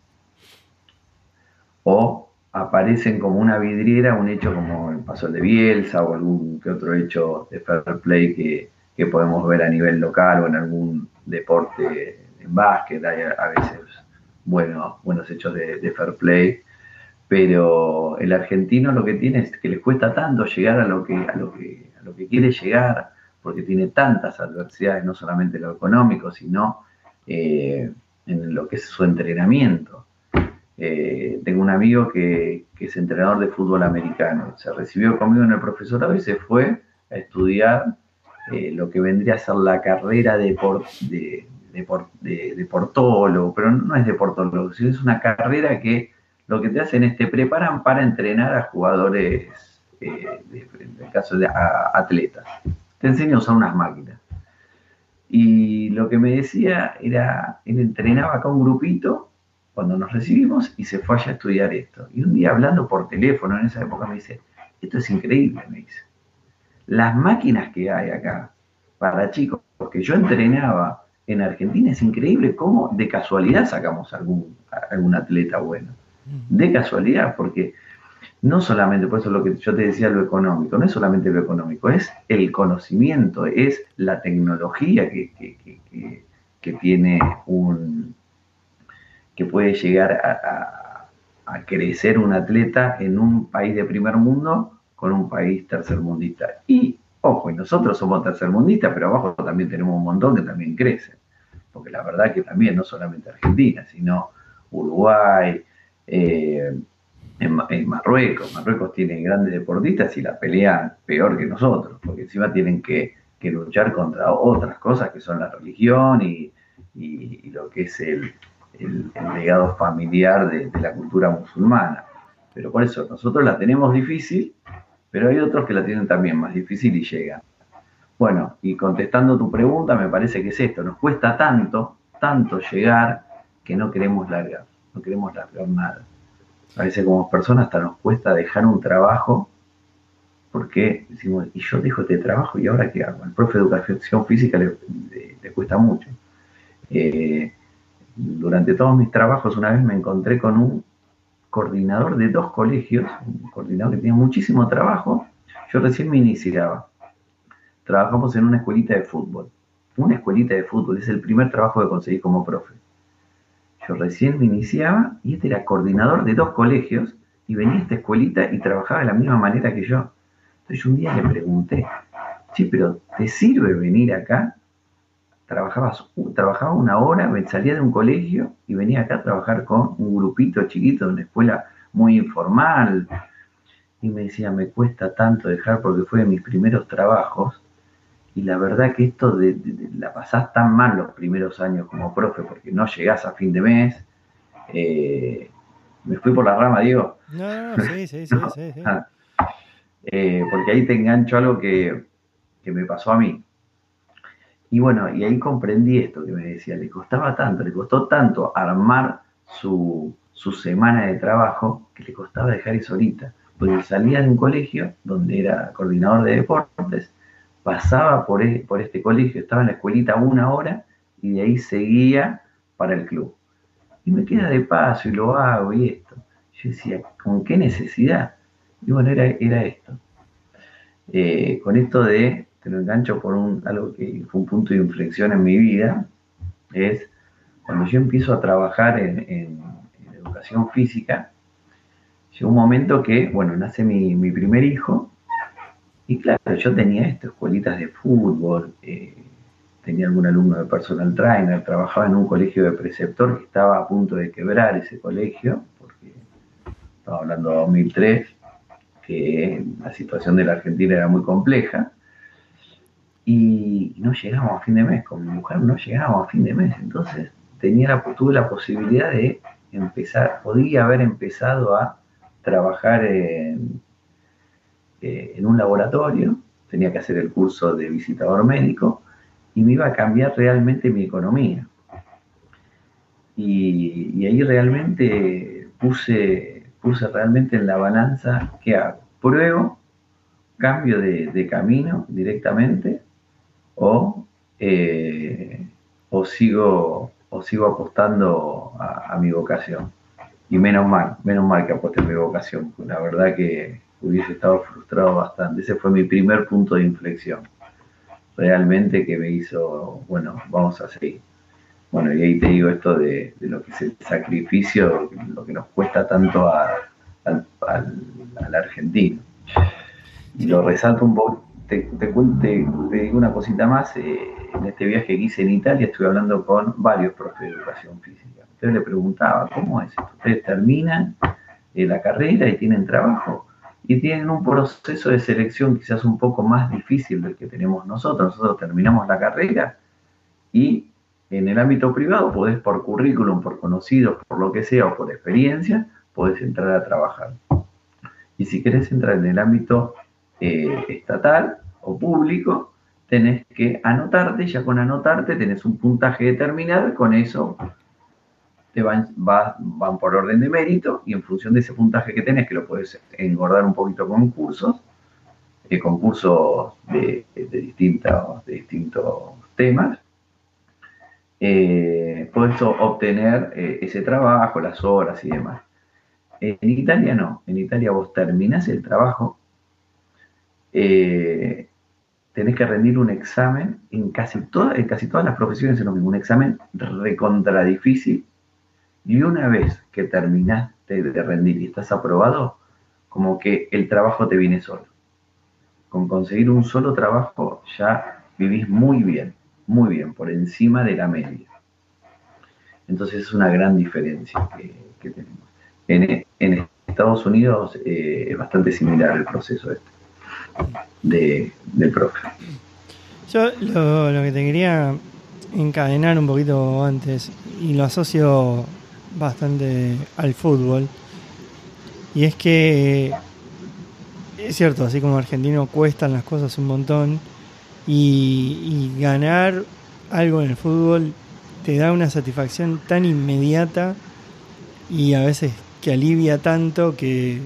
o aparecen como una vidriera un hecho como el paso de Bielsa o algún que otro hecho de fair play que, que podemos ver a nivel local o en algún deporte en básquet, hay a veces buenos, hechos de, fair play, pero el argentino lo que tiene es que les cuesta tanto llegar a lo que, a lo que, a lo que quiere llegar, porque tiene tantas adversidades, no solamente lo económico, sino eh, en lo que es su entrenamiento. Eh, tengo un amigo que, es entrenador de fútbol americano, se recibió conmigo en el profesorado y se fue a estudiar eh, lo que vendría a ser la carrera de, de, de, deportólogo, pero no es deportólogo, sino es una carrera que lo que te hacen es te preparan para entrenar a jugadores, en el caso de atletas. Te enseño a usar unas máquinas. Y lo que me decía era, él entrenaba acá un grupito cuando nos recibimos y se fue allá a estudiar esto. Y un día hablando por teléfono en esa época me dice, esto es increíble, me dice las máquinas que hay acá para chicos, porque yo entrenaba en Argentina, es increíble cómo de casualidad sacamos algún, algún atleta bueno. De casualidad, porque no solamente, por eso lo que yo te decía, lo económico, no es solamente lo económico, es el conocimiento, es la tecnología que, que, tiene un, que puede llegar a, a, crecer un atleta en un país de primer mundo con un país tercermundista. Y, ojo, y nosotros somos tercermundistas, pero abajo también tenemos un montón que también crecen. Porque la verdad que también, no solamente Argentina, sino Uruguay, eh, en, Marruecos. Marruecos tiene grandes deportistas y la pelean peor que nosotros, porque encima tienen que, luchar contra otras cosas que son la religión y, lo que es el, legado familiar de, de, la cultura musulmana. Pero por eso nosotros la tenemos difícil pero hay otros que la tienen también más difícil y llegan. Bueno, y contestando tu pregunta, me parece que es esto, nos cuesta tanto, tanto llegar que no queremos largar, no queremos largar nada. A veces como personas hasta nos cuesta dejar un trabajo porque decimos, y yo dejo este trabajo y ahora qué hago. Al profe de educación física le, cuesta mucho. Eh, durante todos mis trabajos una vez me encontré con un coordinador de dos colegios, un coordinador que tenía muchísimo trabajo. Yo recién me iniciaba. Trabajamos en una escuelita de fútbol. Una escuelita de fútbol es el primer trabajo que conseguí como profe. Yo recién me iniciaba y este era coordinador de dos colegios y venía a esta escuelita y trabajaba de la misma manera que yo. Entonces un día le pregunté, sí, pero ¿te sirve venir acá? trabajaba una hora, salía de un colegio y venía acá a trabajar con un grupito chiquito de una escuela muy informal. Y me decía, me cuesta tanto dejar porque fue de mis primeros trabajos. Y la verdad que esto de, la pasás tan mal los primeros años como profe porque no llegás a fin de mes. Eh, me fui por la rama, digo. No, no, sí, sí, sí, sí, ah. eh, porque ahí te engancho algo que, que me pasó a mí. Y bueno, y ahí comprendí esto que me decía, le costaba tanto, le costó tanto armar su, semana de trabajo que le costaba dejar eso ahorita. Porque salía de un colegio donde era coordinador de deportes, pasaba por, e, por este colegio, estaba en la escuelita una hora y de ahí seguía para el club. Y me queda de paso y lo hago y esto. Yo decía, ¿con qué necesidad? Y bueno, era, era esto. Eh, con esto de, te lo engancho por un, algo que fue un punto de inflexión en mi vida, es cuando yo empiezo a trabajar en, educación física, llegó un momento que, bueno, nace mi, primer hijo, y claro, yo tenía esto, escuelitas de fútbol, eh, tenía algún alumno de personal trainer, trabajaba en un colegio de preceptor que estaba a punto de quebrar ese colegio, porque estaba hablando de 2003, que la situación de la Argentina era muy compleja, y no llegábamos a fin de mes, con mi mujer no llegábamos a fin de mes, entonces tenía tuve la posibilidad de empezar, podía haber empezado a trabajar en, eh, en un laboratorio, tenía que hacer el curso de visitador médico, y me iba a cambiar realmente mi economía. Y, ahí realmente puse, puse realmente en la balanza qué hago. Pruebo, cambio de, camino directamente o, eh, o, sigo, o sigo apostando a, mi vocación. Y menos mal, menos mal que aposté a mi vocación. La verdad que hubiese estado frustrado bastante. Ese fue mi primer punto de inflexión realmente que me hizo, bueno, vamos a seguir. Bueno, y ahí te digo esto de, lo que es el sacrificio, lo que nos cuesta tanto al, argentino. Y lo resalto un poco, te, digo una cosita más, eh, en este viaje que hice en Italia estuve hablando con varios profes de educación física. Entonces le preguntaba, ¿cómo es esto? ¿Ustedes terminan eh, la carrera y tienen trabajo? Y tienen un proceso de selección quizás un poco más difícil del que tenemos nosotros. Nosotros terminamos la carrera y en el ámbito privado podés por currículum, por conocidos, por lo que sea o por experiencia, podés entrar a trabajar. Y si querés entrar en el ámbito eh, estatal o público, tenés que anotarte, ya con anotarte tenés un puntaje determinado con eso van, por orden de mérito y en función de ese puntaje que tenés, que lo puedes engordar un poquito con cursos, eh, con cursos de, distintos, de distintos temas, eh, puedes obtener eh, ese trabajo, las horas y demás. En Italia no, en Italia vos terminás el trabajo, tenés que rendir un examen en casi, en casi todas las profesiones es lo mismo, un examen recontra difícil y una vez que terminaste de rendir y estás aprobado, como que el trabajo te viene solo. Con conseguir un solo trabajo ya vivís muy bien, muy bien, por encima de la media. Entonces es una gran diferencia que, tenemos. En, Estados Unidos eh, es bastante similar el proceso este de, del profe. Yo lo que te quería encadenar un poquito antes, y lo asocio bastante al fútbol. Y es que es cierto, así como argentino cuestan las cosas un montón y, ganar algo en el fútbol te da una satisfacción tan inmediata y a veces que alivia tanto que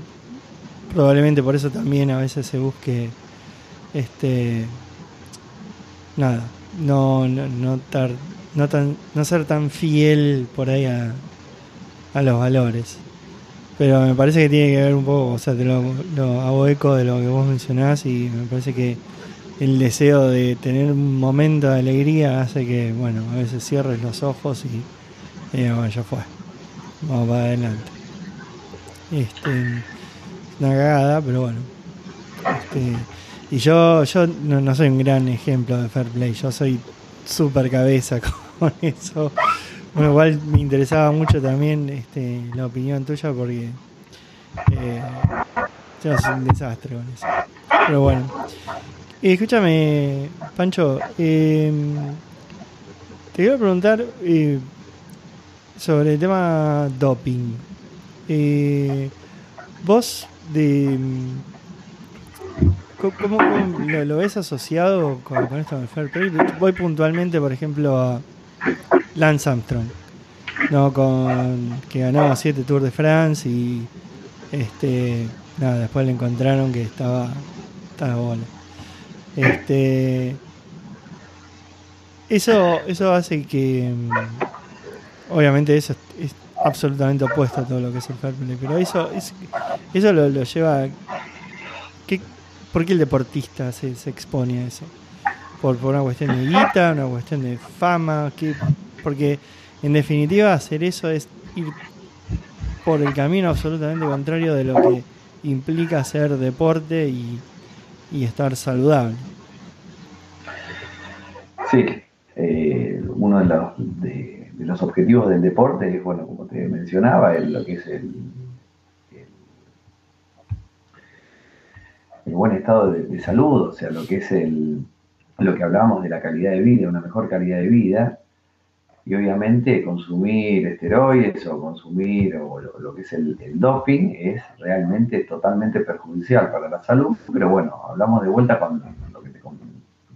probablemente por eso también a veces se busque este nada no no no, no, tan, no ser tan fiel por ahí a, a los valores. Pero me parece que tiene que ver un poco, o sea, te lo, hago eco de lo que vos mencionás y me parece que el deseo de tener un momento de alegría hace que, bueno, a veces cierres los ojos y, bueno, ya fue. Vamos para adelante. Este, una cagada, pero bueno. Este, y yo, yo no, no soy un gran ejemplo de fair play, yo soy súper cabeza con eso. Bueno, igual me interesaba mucho también este, la opinión tuya porque eh, soy un desastre con eso. Pero bueno. escúchame, Pancho, em, te a preguntar eh, sobre el tema doping. Eh, vos de... ¿Cómo, lo, ves asociado con, esto del fair play? Voy puntualmente, por ejemplo, a Lance Armstrong, ¿no? Con, que ganaba siete Tours de France y este nada, después le encontraron que estaba, estaba bola. Este, eso, eso hace que, mm, obviamente, eso es, absolutamente opuesto a todo lo que es el fair pero eso, eso lo, lleva. ¿qué, ¿Por qué el deportista se, se expone a eso? ¿Por, ¿Por, una cuestión de guita, una cuestión de fama? ¿qué? Porque, en definitiva, hacer eso es ir por el camino absolutamente contrario de lo que implica hacer deporte y, estar saludable. Sí, eh, uno de los, de, objetivos del deporte es, bueno, como te mencionaba, lo que es el, el, buen estado de, salud, o sea, lo que es el, lo que hablábamos de la calidad de vida, una mejor calidad de vida, y obviamente consumir esteroides o consumir o lo, que es el, doping es realmente totalmente perjudicial para la salud, pero bueno, hablamos de vuelta con lo que te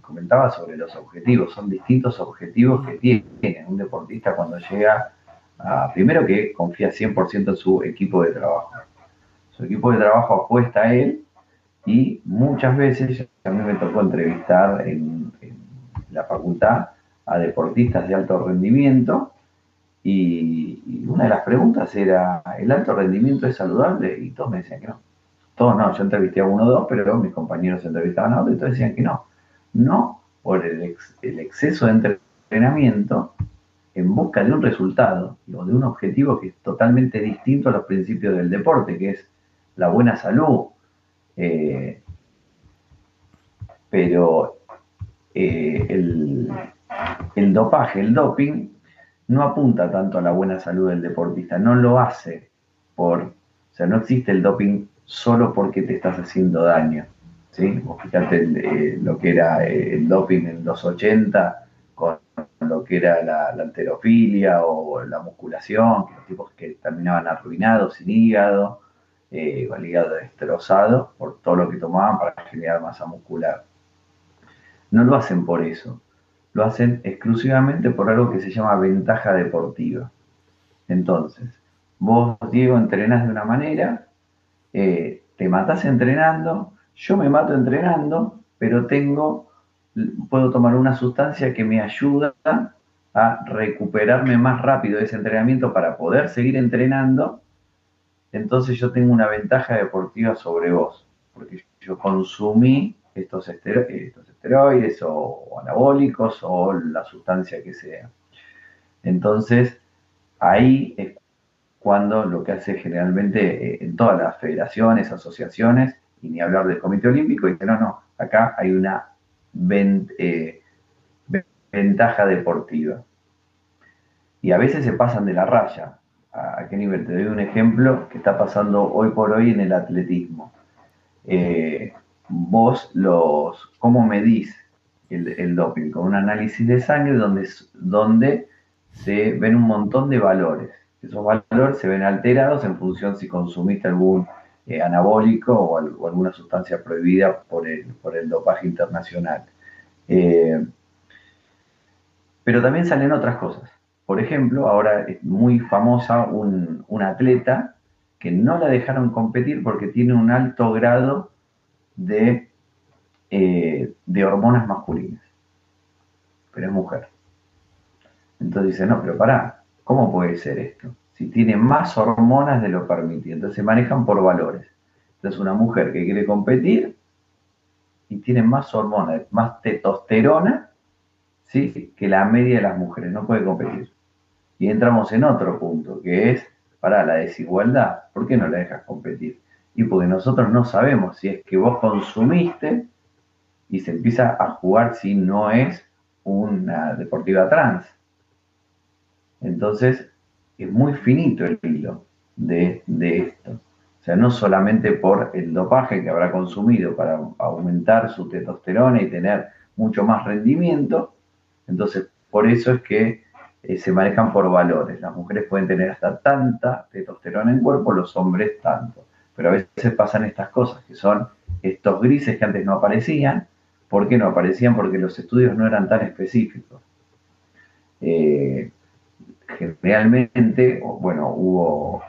comentaba sobre los objetivos, son distintos objetivos que tiene un deportista cuando llega a, primero que confía 100% en su equipo de trabajo, su equipo de trabajo apuesta a él y muchas veces, a mí me tocó entrevistar en la facultad, a deportistas de alto rendimiento y, una de las preguntas era, ¿el alto rendimiento es saludable? Y todos me decían que no. Todos no, yo entrevisté a uno o dos, pero mis compañeros entrevistaban a otro y todos decían que no. No por el, el exceso de entrenamiento en busca de un resultado o de un objetivo que es totalmente distinto a los principios del deporte, que es la buena salud. Eh, pero eh, el, el dopaje, el doping, no apunta tanto a la buena salud del deportista, no lo hace por, o sea, no existe el doping solo porque te estás haciendo daño. ¿sí? Vos fíjate eh, lo que era eh, el doping en los 80 con lo que era la, la alterofilia o la musculación, los tipos que terminaban arruinados, sin hígado, eh, el hígado destrozado por todo lo que tomaban para generar masa muscular. No lo hacen por eso lo hacen exclusivamente por algo que se llama ventaja deportiva. Entonces, vos, Diego, entrenás de una manera, eh, te matás entrenando, yo me mato entrenando, pero tengo, puedo tomar una sustancia que me ayuda a recuperarme más rápido de ese entrenamiento para poder seguir entrenando, entonces yo tengo una ventaja deportiva sobre vos, porque yo consumí estos, esteroides o, anabólicos o la sustancia que sea. Entonces, ahí es cuando lo que hace generalmente eh, en todas las federaciones, asociaciones, y ni hablar del Comité Olímpico, dice, no, no, acá hay una eh, ventaja deportiva. Y a veces se pasan de la raya. ¿A, qué nivel? Te doy un ejemplo que está pasando hoy por hoy en el atletismo. Eh, vos los, cómo medís el, doping, con un análisis de sangre donde, donde se ven un montón de valores. Esos valores se ven alterados en función si consumiste algún eh, anabólico o, alguna sustancia prohibida por el, por el dopaje internacional. Eh, pero también salen otras cosas. Por ejemplo, ahora es muy famosa un, una atleta que no la dejaron competir porque tiene un alto grado de, eh, de hormonas masculinas. Pero es mujer. Entonces dice, no, pero pará, ¿cómo puede ser esto? Si tiene más hormonas de lo permitido. Entonces se manejan por valores. Entonces una mujer que quiere competir y tiene más hormonas, más testosterona, ¿sí? que la media de las mujeres, no puede competir. Y entramos en otro punto, que es, para la desigualdad, ¿por qué no la dejas competir? Y porque nosotros no sabemos si es que vos consumiste y se empieza a jugar si no es una deportiva trans. Entonces, es muy finito el hilo de, esto. O sea, no solamente por el dopaje que habrá consumido para aumentar su testosterona y tener mucho más rendimiento. Entonces, por eso es que eh, se manejan por valores. Las mujeres pueden tener hasta tanta testosterona en cuerpo, los hombres tanto. Pero a veces pasan estas cosas, que son estos grises que antes no aparecían. ¿Por qué no aparecían? Porque los estudios no eran tan específicos. Eh, generalmente, bueno, hubo,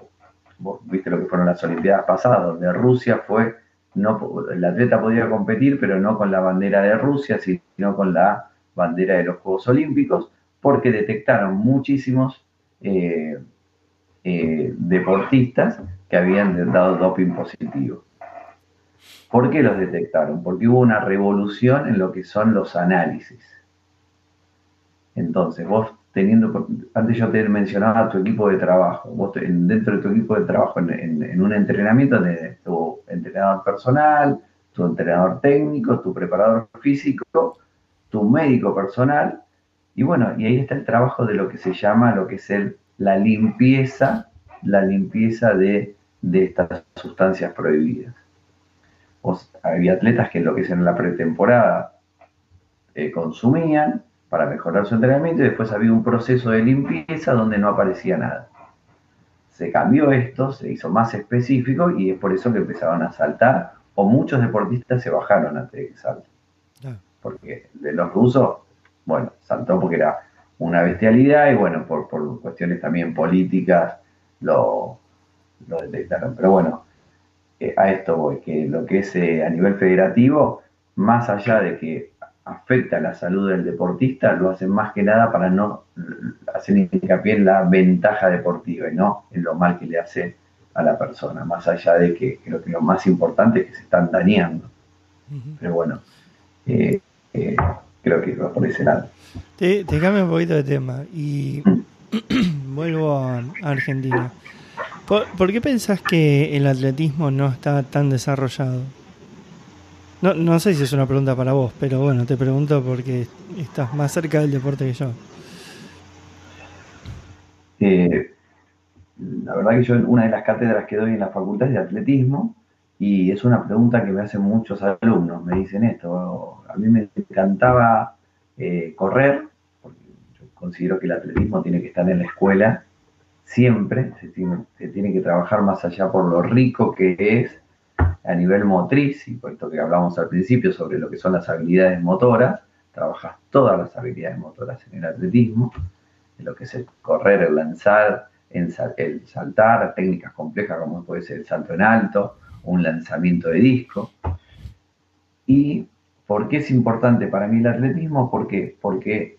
viste lo que fueron las Olimpiadas pasadas, donde Rusia fue no, el atleta podía competir, pero no con la bandera de Rusia, sino con la bandera de los Juegos Olímpicos, porque detectaron muchísimos eh, eh, deportistas que habían dado doping positivo. ¿Por qué los detectaron? Porque hubo una revolución en lo que son los análisis. Entonces, vos teniendo, antes yo te mencionaba tu equipo de trabajo, vos dentro de tu equipo de trabajo en, un entrenamiento de tu entrenador personal, tu entrenador técnico, tu preparador físico, tu médico personal, y bueno, y ahí está el trabajo de lo que se llama lo que es el, la limpieza, la limpieza de, estas sustancias prohibidas. había atletas que lo que es en la pretemporada eh, consumían, para mejorar su entrenamiento y después había un proceso de limpieza donde no aparecía nada. Se cambió esto, se hizo más específico y es por eso que empezaban a saltar o muchos deportistas se bajaron antes de que. Porque de los rusos, bueno, saltó porque era una bestialidad y bueno, por, cuestiones también políticas lo, detectaron. Pero bueno, eh, a esto voy, que lo que es eh, a nivel federativo, más allá de que afecta la salud del deportista, lo hacen más que nada para no hacer hincapié en la ventaja deportiva y no en lo mal que le hace a la persona, más allá de que creo que lo más importante es que se están dañando. Pero bueno, eh, eh, creo que va por ese lado. Te, cambio un poquito de tema y mm. vuelvo a Argentina. ¿Por qué pensás que el atletismo no está tan desarrollado? No, sé si es una pregunta para vos, pero bueno, te pregunto porque estás más cerca del deporte que yo. Eh, la verdad que yo una de las cátedras que doy en la facultad es de atletismo y es una pregunta que me hacen muchos alumnos, me dicen esto, a mí me encantaba eh, correr, porque yo considero que el atletismo tiene que estar en la escuela siempre, se tiene que trabajar más allá por lo rico que es a nivel motriz, y por esto que hablamos al principio sobre lo que son las habilidades motoras, trabajas todas las habilidades motoras en el atletismo, lo que es el correr, el lanzar, el saltar, técnicas complejas como puede ser el salto en alto, un lanzamiento de disco. ¿Y por qué es importante para mí el atletismo? ¿Por qué? Porque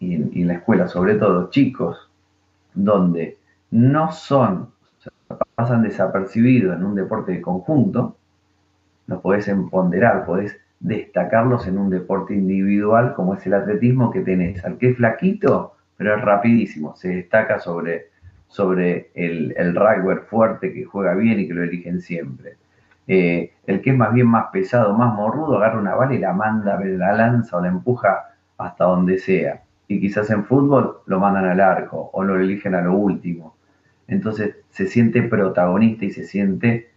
en la escuela, sobre todo chicos, donde no son pasan desapercibidos en un deporte de conjunto, los podés empoderar, podés destacarlos en un deporte individual como es el atletismo que tenés. Al que es flaquito, pero es rapidísimo, se destaca sobre, sobre el, el rugby fuerte que juega bien y que lo eligen siempre. Eh, el que es más bien más pesado, más morrudo, agarra una bala y la manda, la lanza o la empuja hasta donde sea. Y quizás en fútbol lo mandan al arco o lo eligen a lo último. Entonces se siente protagonista y se siente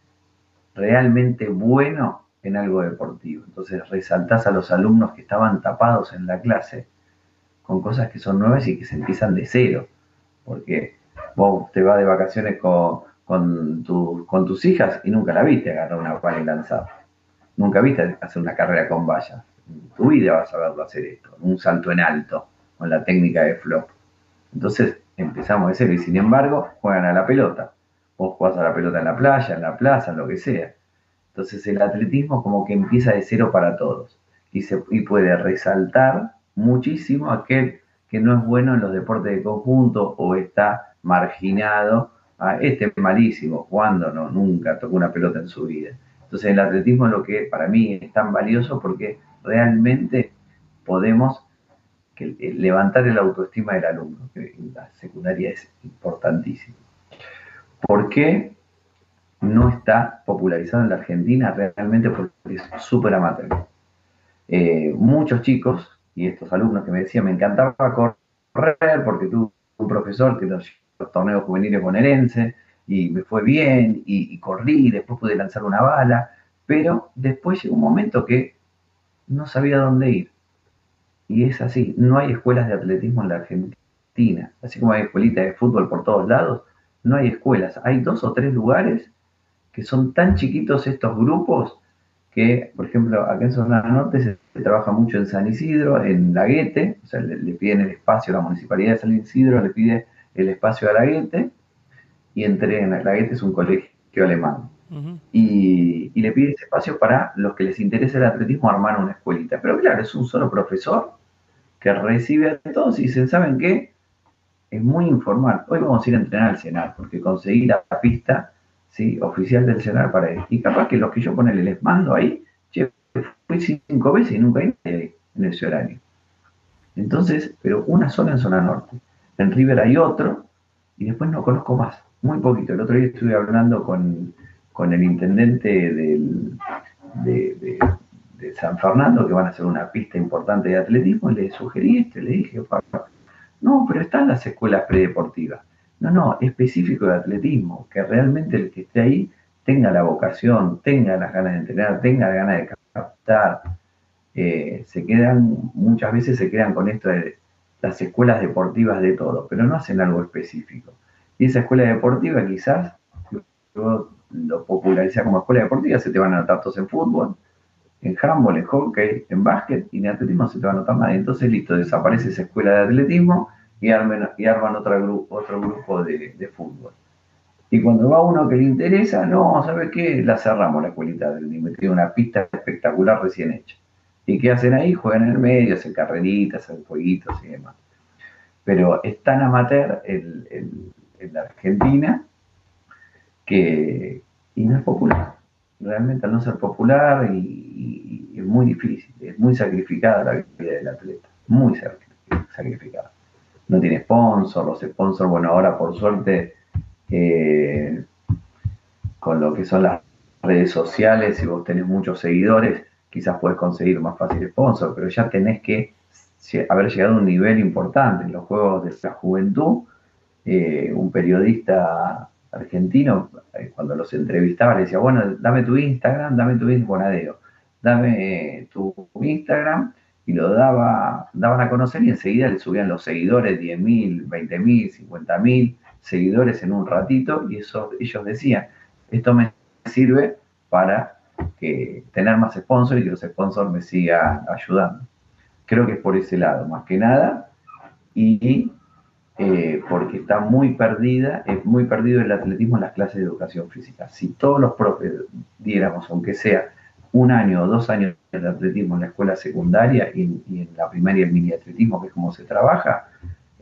realmente bueno en algo deportivo. Entonces resaltás a los alumnos que estaban tapados en la clase con cosas que son nuevas y que se empiezan de cero. Porque vos te vas de vacaciones con, con, tus hijas y nunca la viste agarrar una pala y lanzar. Nunca viste hacer una carrera con vallas. En tu vida vas a verlo hacer esto, un salto en alto, con la técnica de flop. Entonces empezamos de cero y sin embargo juegan a la pelota. Vos jugás a la pelota en la playa, en la plaza, en lo que sea. Entonces el atletismo como que empieza de cero para todos y, se, puede resaltar muchísimo aquel que no es bueno en los deportes de conjunto o está marginado. Ah, este es malísimo, jugando no, nunca tocó una pelota en su vida. Entonces el atletismo es lo que para mí es tan valioso porque realmente podemos que levantar el autoestima del alumno, que en la secundaria es importantísimo. ¿Por qué no está popularizado en la Argentina? Realmente porque es súper amateur. Eh, muchos chicos, y estos alumnos que me decían, me encantaba correr porque tuve un profesor que los, los torneos juveniles bonaerenses y me fue bien y, y corrí, y después pude lanzar una bala, pero después llegó un momento que no sabía dónde ir y es así, no hay escuelas de atletismo en la Argentina. Así como hay escuelitas de fútbol por todos lados, no hay escuelas. Hay dos o tres lugares que son tan chiquitos estos grupos que, por ejemplo, acá en Zona Norte se, trabaja mucho en San Isidro, en La Guete, o sea, le, piden el espacio, la municipalidad de San Isidro le pide el espacio a La Guete, y entre en La Guete es un colegio alemán. y, le pide ese espacio para los que les interesa el atletismo armar una escuelita. Pero claro, es un solo profesor recibe a todos y dicen, ¿saben qué? Es muy informal. Hoy vamos a ir a entrenar al Senar, porque conseguí la pista ¿sí? oficial del Senar para él. Y capaz que los que yo ponele les mando ahí, che, fui cinco veces y nunca hay ahí en ese horario. Entonces, pero una sola en zona norte. En River hay otro, y después no conozco más, muy poquito. El otro día estuve hablando con, el intendente del, de, San Fernando, que van a hacer una pista importante de atletismo, y le sugerí esto, le dije, no, pero están las escuelas predeportivas. No, no, específico de atletismo, que realmente el que esté ahí tenga la vocación, tenga las ganas de entrenar, tenga ganas de captar. Eh, se quedan, muchas veces se quedan con esto de las escuelas deportivas de todo, pero no hacen algo específico. Y esa escuela deportiva quizás, lo populariza como escuela deportiva, se te van a anotar todos en fútbol, en handball, en hockey, en básquet, y en atletismo se te va a anotar nadie. Entonces, listo, desaparece esa escuela de atletismo y arman, y arman otro, otro grupo de, fútbol. Y cuando va uno que le interesa, no, ¿sabes qué? La cerramos la escuelita del tiene una pista espectacular recién hecha. ¿Y qué hacen ahí? Juegan en el medio, hacen carreritas, hacen jueguitos y demás. Pero es tan amateur en la Argentina que y no es popular. Realmente al no ser popular y, es muy difícil, es muy sacrificada la vida del atleta, muy sacrificada. No tiene sponsor, los sponsors, bueno, ahora por suerte eh, con lo que son las redes sociales, si vos tenés muchos seguidores, quizás puedes conseguir más fácil sponsor, pero ya tenés que haber llegado a un nivel importante en los juegos de la juventud. Eh, un periodista argentino, eh, cuando los entrevistaba, le decía, bueno, dame tu Instagram, dame tu Instagram, dame eh, tu Instagram, y lo daba, daban a conocer y enseguida le subían los seguidores, 10.000, 20.000, 50.000 seguidores en un ratito, y eso ellos decían, esto me sirve para que tener más sponsors y que los sponsors me sigan ayudando. Creo que es por ese lado, más que nada, y eh, porque está muy perdida, es muy perdido el atletismo en las clases de educación física. Si todos los profes diéramos, aunque sea un año o dos años de atletismo en la escuela secundaria y, en la primaria el mini atletismo, que es como se trabaja,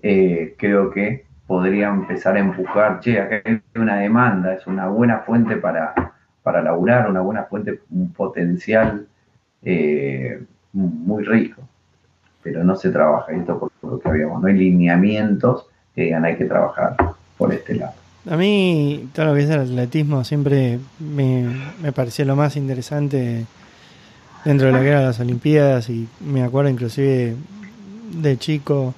eh, creo que podría empezar a empujar, che, acá hay una demanda, es una buena fuente para, para laburar, una buena fuente, un potencial eh, muy rico, pero no se trabaja, esto por, lo que habíamos, no hay lineamientos que digan hay que trabajar por este lado. A mí todo lo que es el atletismo siempre me, me pareció lo más interesante dentro de lo que eran las Olimpiadas y me acuerdo inclusive de chico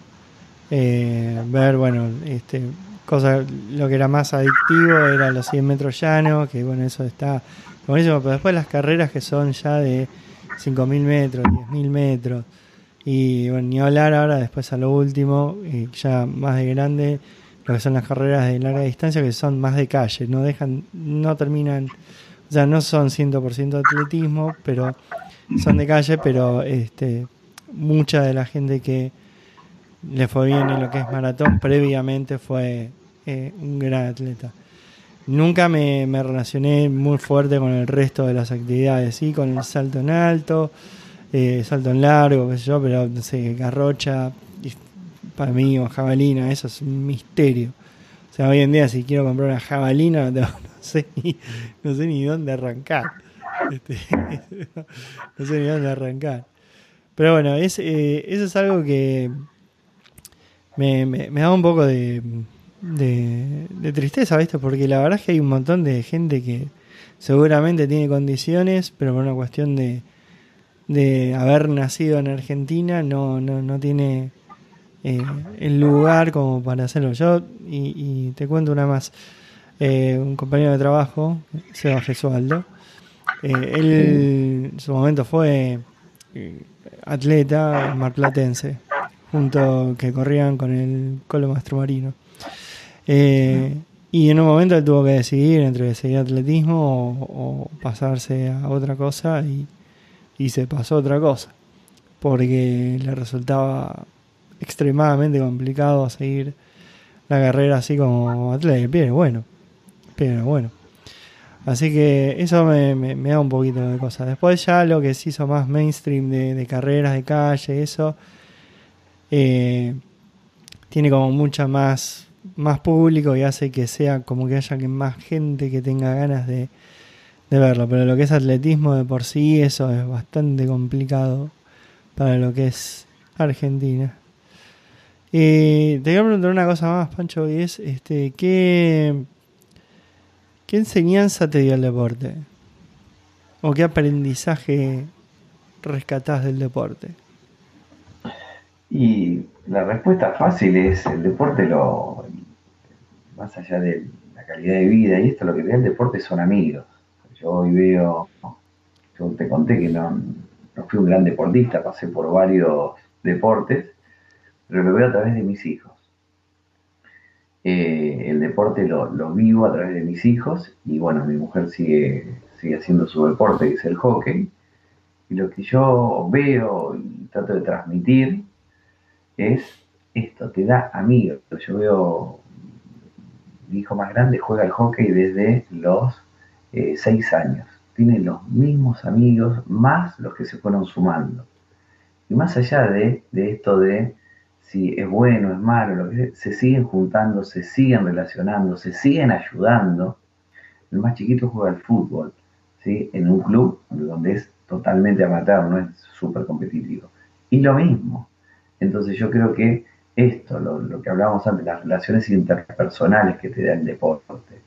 eh, ver, bueno, este cosa, lo que era más adictivo era los 100 metros llanos, que bueno, eso está buenísimo, pero después las carreras que son ya de 5.000 metros, 10.000 metros, y bueno, ni hablar ahora después a lo último, y ya más de grande, lo que son las carreras de larga distancia, que son más de calle, no dejan, no terminan, o sea, no son 100% atletismo, pero son de calle, pero este mucha de la gente que le fue bien en lo que es maratón, previamente fue eh, un gran atleta. Nunca me, relacioné muy fuerte con el resto de las actividades, sí, con el salto en alto, eh, salto en largo, qué sé yo, pero no sé, garrocha, para mí o jabalina, eso es un misterio. O sea, hoy en día si quiero comprar una jabalina, no, sé, ni, no sé ni dónde arrancar. Este, no sé ni dónde arrancar. Pero bueno, es, eh, eso es algo que me, me, da un poco de, de, tristeza, ¿viste? Porque la verdad es que hay un montón de gente que seguramente tiene condiciones, pero por una cuestión de, de haber nacido en Argentina no, no, no tiene eh, el lugar como para hacerlo. Yo, y, te cuento una más, eh, un compañero de trabajo, Seba Gesualdo, eh, él en su momento fue atleta marplatense junto que corrían con el Colo Mastromarino. Y en un momento él tuvo que decidir entre seguir atletismo o, pasarse a otra cosa y, se pasó otra cosa, porque le resultaba extremadamente complicado seguir la carrera así como atleta. Pero bueno, pero bueno. Así que eso me, da un poquito de cosas. Después ya lo que se hizo más mainstream de, carreras de calle, eso, eh, tiene como mucha más, más público y hace que sea como que haya más gente que tenga ganas de, de verlo. Pero lo que es atletismo de por sí, eso es bastante complicado para lo que es Argentina. Y te a preguntar una cosa más, Pancho, y es este, ¿qué, ¿Qué enseñanza te dio el deporte? ¿O qué aprendizaje rescatás del deporte? Y la respuesta fácil es, el deporte lo, más allá de la calidad de vida y esto, lo que ve el deporte son amigos. Yo hoy veo, yo te conté que no, no fui un gran deportista, pasé por varios deportes, pero lo veo a través de mis hijos. Eh, el deporte lo, vivo a través de mis hijos y bueno, mi mujer sigue, sigue haciendo su deporte, que es el hockey. Y lo que yo veo y trato de transmitir es esto, te da amigos. Yo veo, mi hijo más grande juega el hockey desde los eh, seis años. Tiene los mismos amigos, más los que se fueron sumando. Y más allá de esto de si es bueno, es malo, lo que se siguen juntando, se siguen relacionando, se siguen ayudando. El más chiquito juega al fútbol, ¿sí? en un club donde es totalmente amateur, no es súper competitivo. Y lo mismo. Entonces yo creo que esto, lo, que hablábamos antes, las relaciones interpersonales que te da el deporte.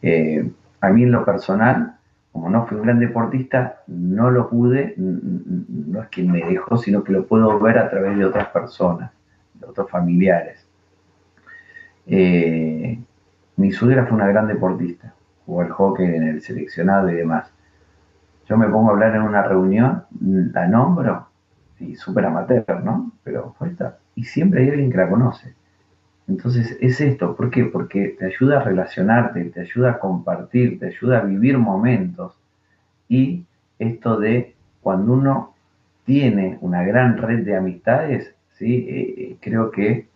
Eh, a mí en lo personal, como no fui un gran deportista, no lo pude, no es que me dejó, sino que lo puedo ver a través de otras personas otros familiares. Eh, mi suegra fue una gran deportista, jugó el hockey en el seleccionado y demás. Yo me pongo a hablar en una reunión, la nombro, y súper amateur, ¿no? Pero esta. Y siempre hay alguien que la conoce. Entonces es esto, ¿por qué? Porque te ayuda a relacionarte, te ayuda a compartir, te ayuda a vivir momentos. Y esto de cuando uno tiene una gran red de amistades, ¿sí? Eh, eh, creo que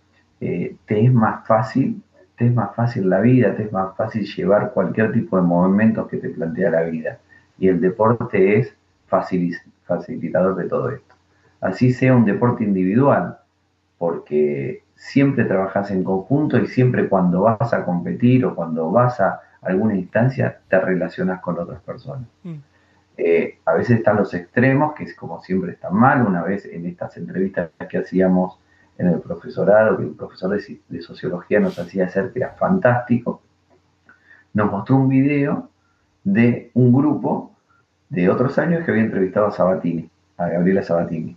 eh, te es más fácil, te es más fácil la vida, te es más fácil llevar cualquier tipo de movimientos que te plantea la vida. Y el deporte es facilitador de todo esto. Así sea un deporte individual, porque siempre trabajas en conjunto y siempre cuando vas a competir o cuando vas a alguna instancia te relacionas con otras personas. Mm. Eh, a veces están los extremos, que es como siempre están mal. Una vez en estas entrevistas que hacíamos en el profesorado, que el profesor de, sociología nos hacía hacer, que era fantástico, nos mostró un video de un grupo de otros años que había entrevistado a Sabatini, a Gabriela Sabatini.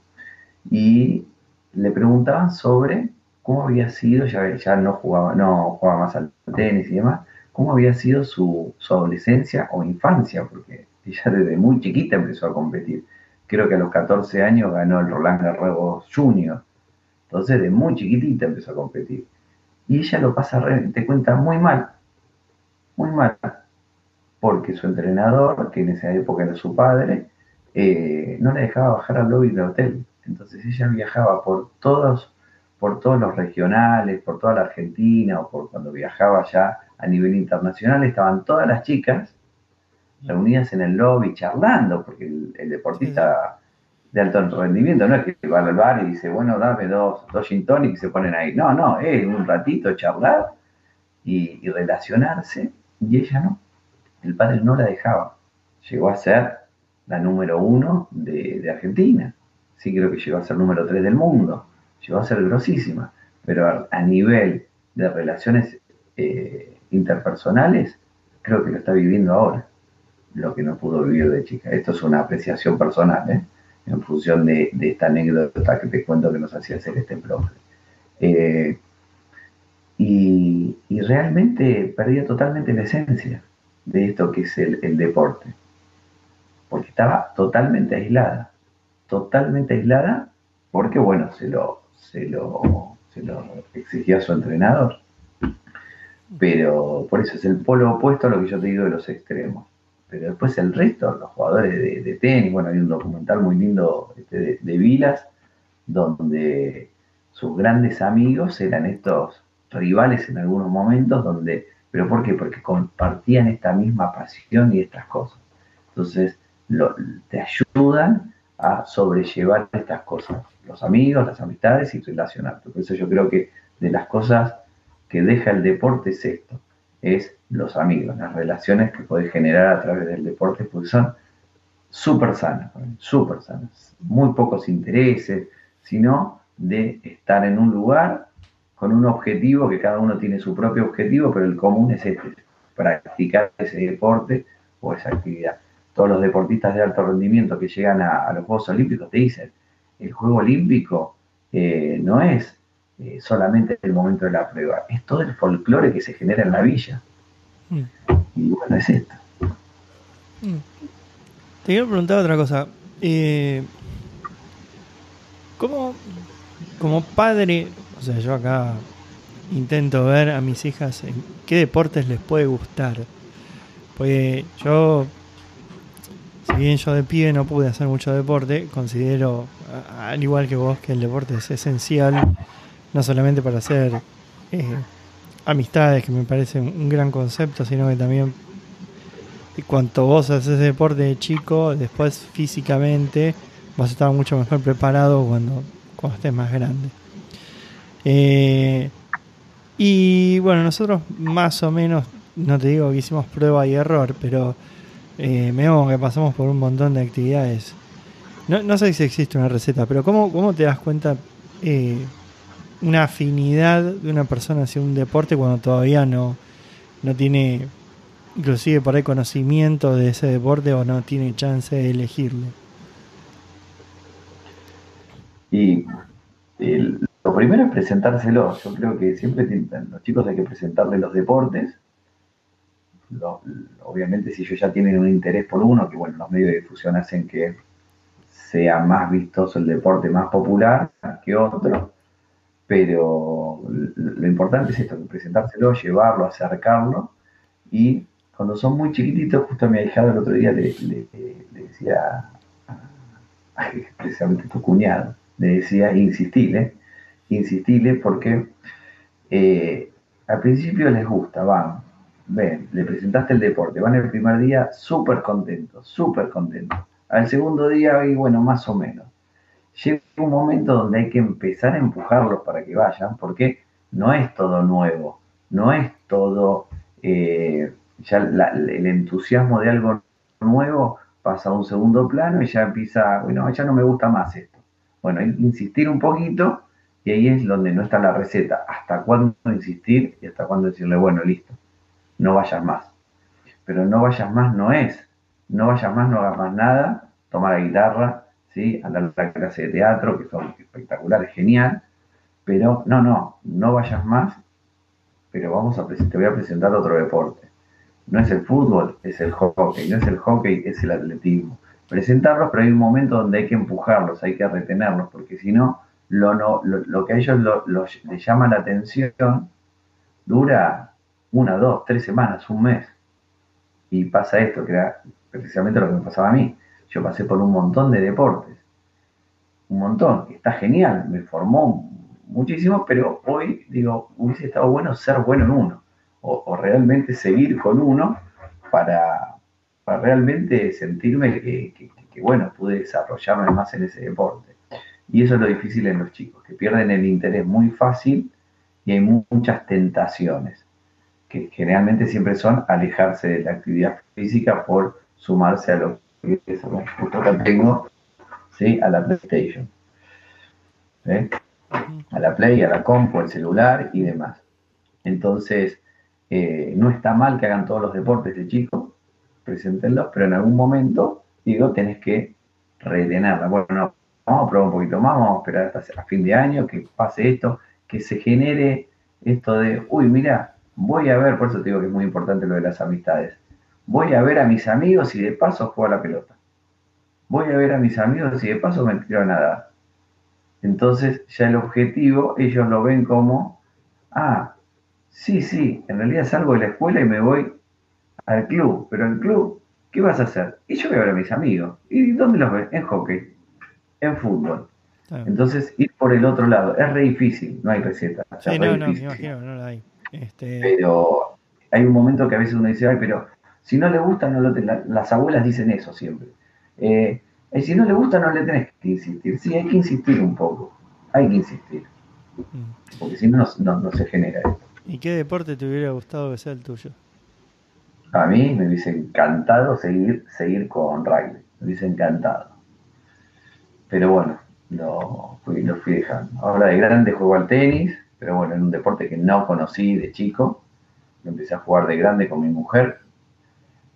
Y le preguntaban sobre cómo había sido, ya, ya no, jugaba, no jugaba más al tenis y demás, cómo había sido su, su adolescencia o infancia, porque ella desde muy chiquita empezó a competir. Creo que a los 14 años ganó el Roland Garros Junior. Entonces, de muy chiquitita empezó a competir. Y ella lo pasa, te cuenta, muy mal. Muy mal. Porque su entrenador, que en esa época era su padre, eh, no le dejaba bajar al lobby del hotel. Entonces ella viajaba por todos, por todos los regionales, por toda la Argentina, o por cuando viajaba ya a nivel internacional, estaban todas las chicas reunidas en el lobby charlando, porque el, deportista de alto rendimiento no es que va al bar y dice, bueno, dame dos, dos gin y se ponen ahí. No, no, es un ratito charlar y, relacionarse, y ella no. El padre no la dejaba. Llegó a ser la número uno de, Argentina. Sí creo que llegó a ser número tres del mundo. Llegó a ser grosísima. Pero a, nivel de relaciones eh, interpersonales, creo que lo está viviendo ahora lo que no pudo vivir de chica. Esto es una apreciación personal, ¿eh? en función de, esta anécdota que te cuento que nos hacía hacer este profe. Eh, y, realmente perdía totalmente la esencia de esto que es el, deporte, porque estaba totalmente aislada, totalmente aislada, porque bueno, se lo, se lo, se lo exigía su entrenador. Pero por eso es el polo opuesto a lo que yo te digo de los extremos pero después el resto, los jugadores de, tenis, bueno, hay un documental muy lindo este, de, Vilas, donde sus grandes amigos eran estos rivales en algunos momentos, donde ¿Pero por qué? Porque compartían esta misma pasión y estas cosas. Entonces, te ayudan a sobrellevar estas cosas, los amigos, las amistades y relacionarte. Por eso yo creo que de las cosas que deja el deporte es esto, es los amigos, las relaciones que podés generar a través del deporte, porque son súper sanas, súper sanas, muy pocos intereses, sino de estar en un lugar con un objetivo, que cada uno tiene su propio objetivo, pero el común es este, practicar ese deporte o esa actividad. Todos los deportistas de alto rendimiento que llegan a, los Juegos Olímpicos te dicen, el Juego Olímpico eh, no es eh, solamente el momento de la prueba, es todo el folclore que se genera en la villa. Mm. Y bueno, es esto. Mm. Te quiero preguntar otra cosa. Eh, ¿Cómo, como padre, o sea, yo acá intento ver a mis hijas en qué deportes les puede gustar? Pues yo, si bien yo de pie no pude hacer mucho deporte, considero, al igual que vos, que el deporte es esencial no solamente para hacer eh, amistades, que me parece un gran concepto, sino que también cuanto vos haces deporte de chico, después físicamente vas a estar mucho mejor preparado cuando, cuando estés más grande. Eh, y bueno, nosotros más o menos, no te digo que hicimos prueba y error, pero eh, vemos que pasamos por un montón de actividades. No, no sé si existe una receta, pero ¿cómo, cómo te das cuenta eh, una afinidad de una persona hacia un deporte cuando todavía no, no tiene inclusive por ahí conocimiento de ese deporte o no tiene chance de elegirlo? Y lo primero es presentárselo. Yo creo que siempre los chicos hay que presentarles los deportes. Obviamente si ellos ya tienen un interés por uno, que bueno, los medios de difusión hacen que sea más vistoso el deporte más popular que otro, pero lo importante es esto, presentárselo, llevarlo, acercarlo y cuando son muy chiquititos, justo a mi hijado el otro día le, decía, precisamente tu cuñado, le decía, insistile, insistile porque eh, al principio les gusta, van, ven, le presentaste el deporte, van el primer día súper contentos, súper contentos. Al segundo día, y bueno, más o menos llega un momento donde hay que empezar a empujarlos para que vayan, porque no es todo nuevo, no es todo, eh, ya el entusiasmo de algo nuevo pasa a un segundo plano y ya empieza, bueno, ya no me gusta más esto. Bueno, insistir un poquito y ahí es donde no está la receta. Hasta cuándo insistir y hasta cuándo decirle, bueno, listo, no vayas más. Pero no vayas más no es, no vayas más, no hagas más nada, toma la guitarra, ¿sí? a la, clase de teatro, que son espectaculares, genial, pero no, no, no vayas más, pero vamos a te voy a presentar otro deporte. No es el fútbol, es el hockey, no es el hockey, es el atletismo. Presentarlos, pero hay un momento donde hay que empujarlos, hay que retenerlos, porque si no, lo, no, lo, que a ellos les llama la atención dura una, dos, tres semanas, un mes. Y pasa esto, que era precisamente lo que me pasaba a mí. Yo pasé por un montón de deportes, un montón, está genial, me formó muchísimo, pero hoy digo, hubiese estado bueno ser bueno en uno, o, realmente seguir con uno para, realmente sentirme que, bueno, pude desarrollarme más en ese deporte. Y eso es lo difícil en los chicos, que pierden el interés muy fácil y hay muchas tentaciones, que generalmente siempre son alejarse de la actividad física por sumarse a lo justo acá tengo, ¿sí? a la PlayStation. A la Play, a la compu, al celular y demás. Entonces, eh, no está mal que hagan todos los deportes de chicos, preséntenlos, pero en algún momento, digo, tenés que retenerla. Bueno, vamos a probar un poquito más, vamos a esperar hasta a fin de año, que pase esto, que se genere esto de, uy, mira, voy a ver, por eso te digo que es muy importante lo de las amistades voy a ver a mis amigos y de paso juego a la pelota. Voy a ver a mis amigos y de paso me tiro a nadar. Entonces ya el objetivo ellos lo ven como, ah, sí, sí, en realidad salgo de la escuela y me voy al club, pero el club, ¿qué vas a hacer? Y yo voy a ver a mis amigos. ¿Y dónde los ves? En hockey, en fútbol. Entonces ir por el otro lado es re difícil, no hay receta. Sí, no, no, me imagino, no la hay. Este... Pero hay un momento que a veces uno dice, ay, pero si no le gusta, no lo las abuelas dicen eso siempre. Eh, y si no le gusta, no le tenés que insistir. Sí, hay que insistir un poco. Hay que insistir. Mm. Porque si no, no, se genera esto. ¿Y qué deporte te hubiera gustado que sea el tuyo? A mí me hubiese encantado seguir, seguir con rugby. Me hubiese encantado. Pero bueno, lo fui, lo fui dejando. Ahora de grande juego al tenis, pero bueno, en un deporte que no conocí de chico. Lo empecé a jugar de grande con mi mujer.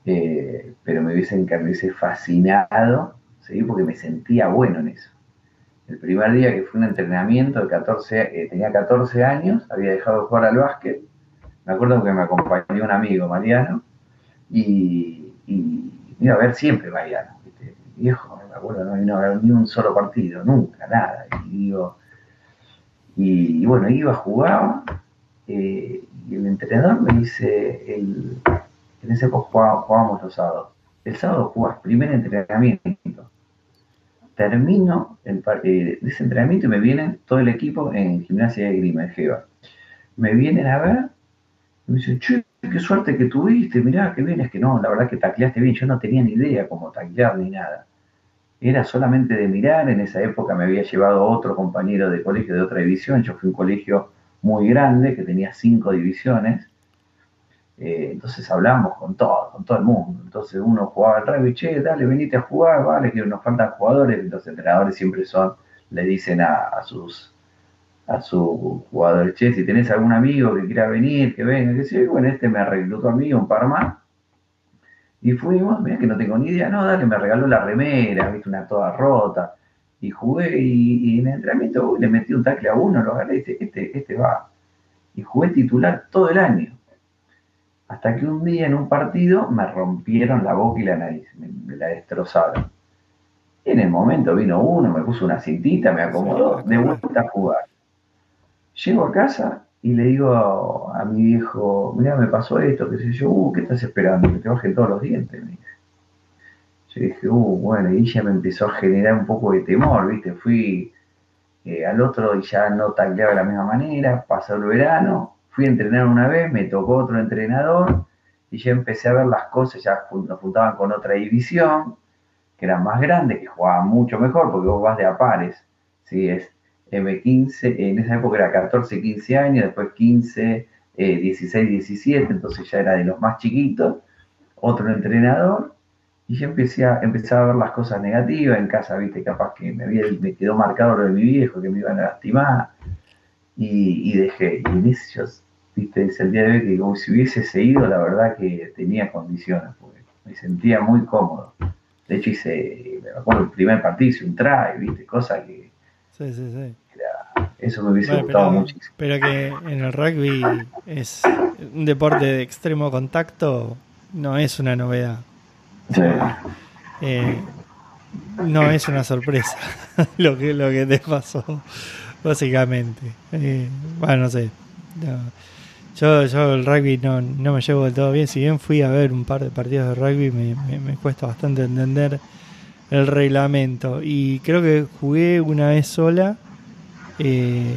Eh, pero me hubiese, me hubiese fascinado ¿sí? porque me sentía bueno en eso. El primer día que fue un entrenamiento, de 14, eh, tenía 14 años, había dejado de jugar al básquet, me acuerdo que me acompañó un amigo, Mariano, y, iba a ver siempre Mariano, viejo, me acuerdo, no vino a ver ni un solo partido, nunca, nada, y digo, y, bueno, iba, jugaba, eh, y el entrenador me dice, el, en ese época jugábamos los sábados, el sábado jugás primer entrenamiento, termino el, eh, ese entrenamiento y me vienen todo el equipo en gimnasia de Grima, de Jeva. Me vienen a ver y me dicen, che, qué suerte que tuviste, mirá, qué bien, es que no, la verdad que tacleaste bien, yo no tenía ni idea cómo taclear ni nada. Era solamente de mirar, en esa época me había llevado otro compañero de colegio de otra división, yo fui un colegio muy grande que tenía cinco divisiones, eh, entonces hablamos con todo, con todo el mundo. Entonces uno jugaba al rugby, che, dale, venite a jugar, vale, que nos faltan jugadores. Los entrenadores siempre son, le dicen a, sus a sus jugadores, che, si tenés algún amigo que quiera venir, que venga, que sea, bueno, este me reclutó a mí, un par más. Y fuimos, mira que no tengo ni idea, no, dale, me regaló la remera, viste, una toda rota. Y jugué, y, en el entrenamiento le metí un tackle a uno, lo y dije, este, este va. Y jugué titular todo el año. Hasta que un día en un partido me rompieron la boca y la nariz, me, la destrozaron. Y en el momento vino uno, me puso una cintita, me acomodó, de vuelta a jugar. Llego a casa y le digo a, mi viejo, mira, me pasó esto, qué sé yo, uh, ¿qué estás esperando? Que te bajen todos los dientes, me Yo dije, uh, bueno, y ya me empezó a generar un poco de temor, ¿viste? Fui eh, al otro y ya no tacleaba de la misma manera, pasó el verano, Fui a entrenar una vez, me tocó otro entrenador y ya empecé a ver las cosas, ya nos juntaban con otra división, que era más grande, que jugaba mucho mejor, porque vos vas de a pares, ¿sí? Es M15, en esa época era 14, 15 años, después 15, 16, 17, entonces ya era de los más chiquitos, otro entrenador, y ya empecé a, empezaba a ver las cosas negativas en casa, viste, capaz que me, había, me quedó marcado lo de mi viejo, que me iban a lastimar, y, dejé, y en eso viste, es el día de hoy que como si hubiese seguido, la verdad que tenía condiciones, porque me sentía muy cómodo. De hecho hice, me acuerdo el primer partido, hice un try, viste, cosa que... Sí, sí, sí. eso me hubiese gustado muchísimo. Pero que en el rugby es un deporte de extremo contacto, no es una novedad. Eh, no es una sorpresa lo que, lo que te pasó, básicamente. Eh, bueno, no sé. Yo, yo el rugby no, no me llevo del todo bien. Si bien fui a ver un par de partidos de rugby, me, cuesta bastante entender el reglamento. Y creo que jugué una vez sola, eh,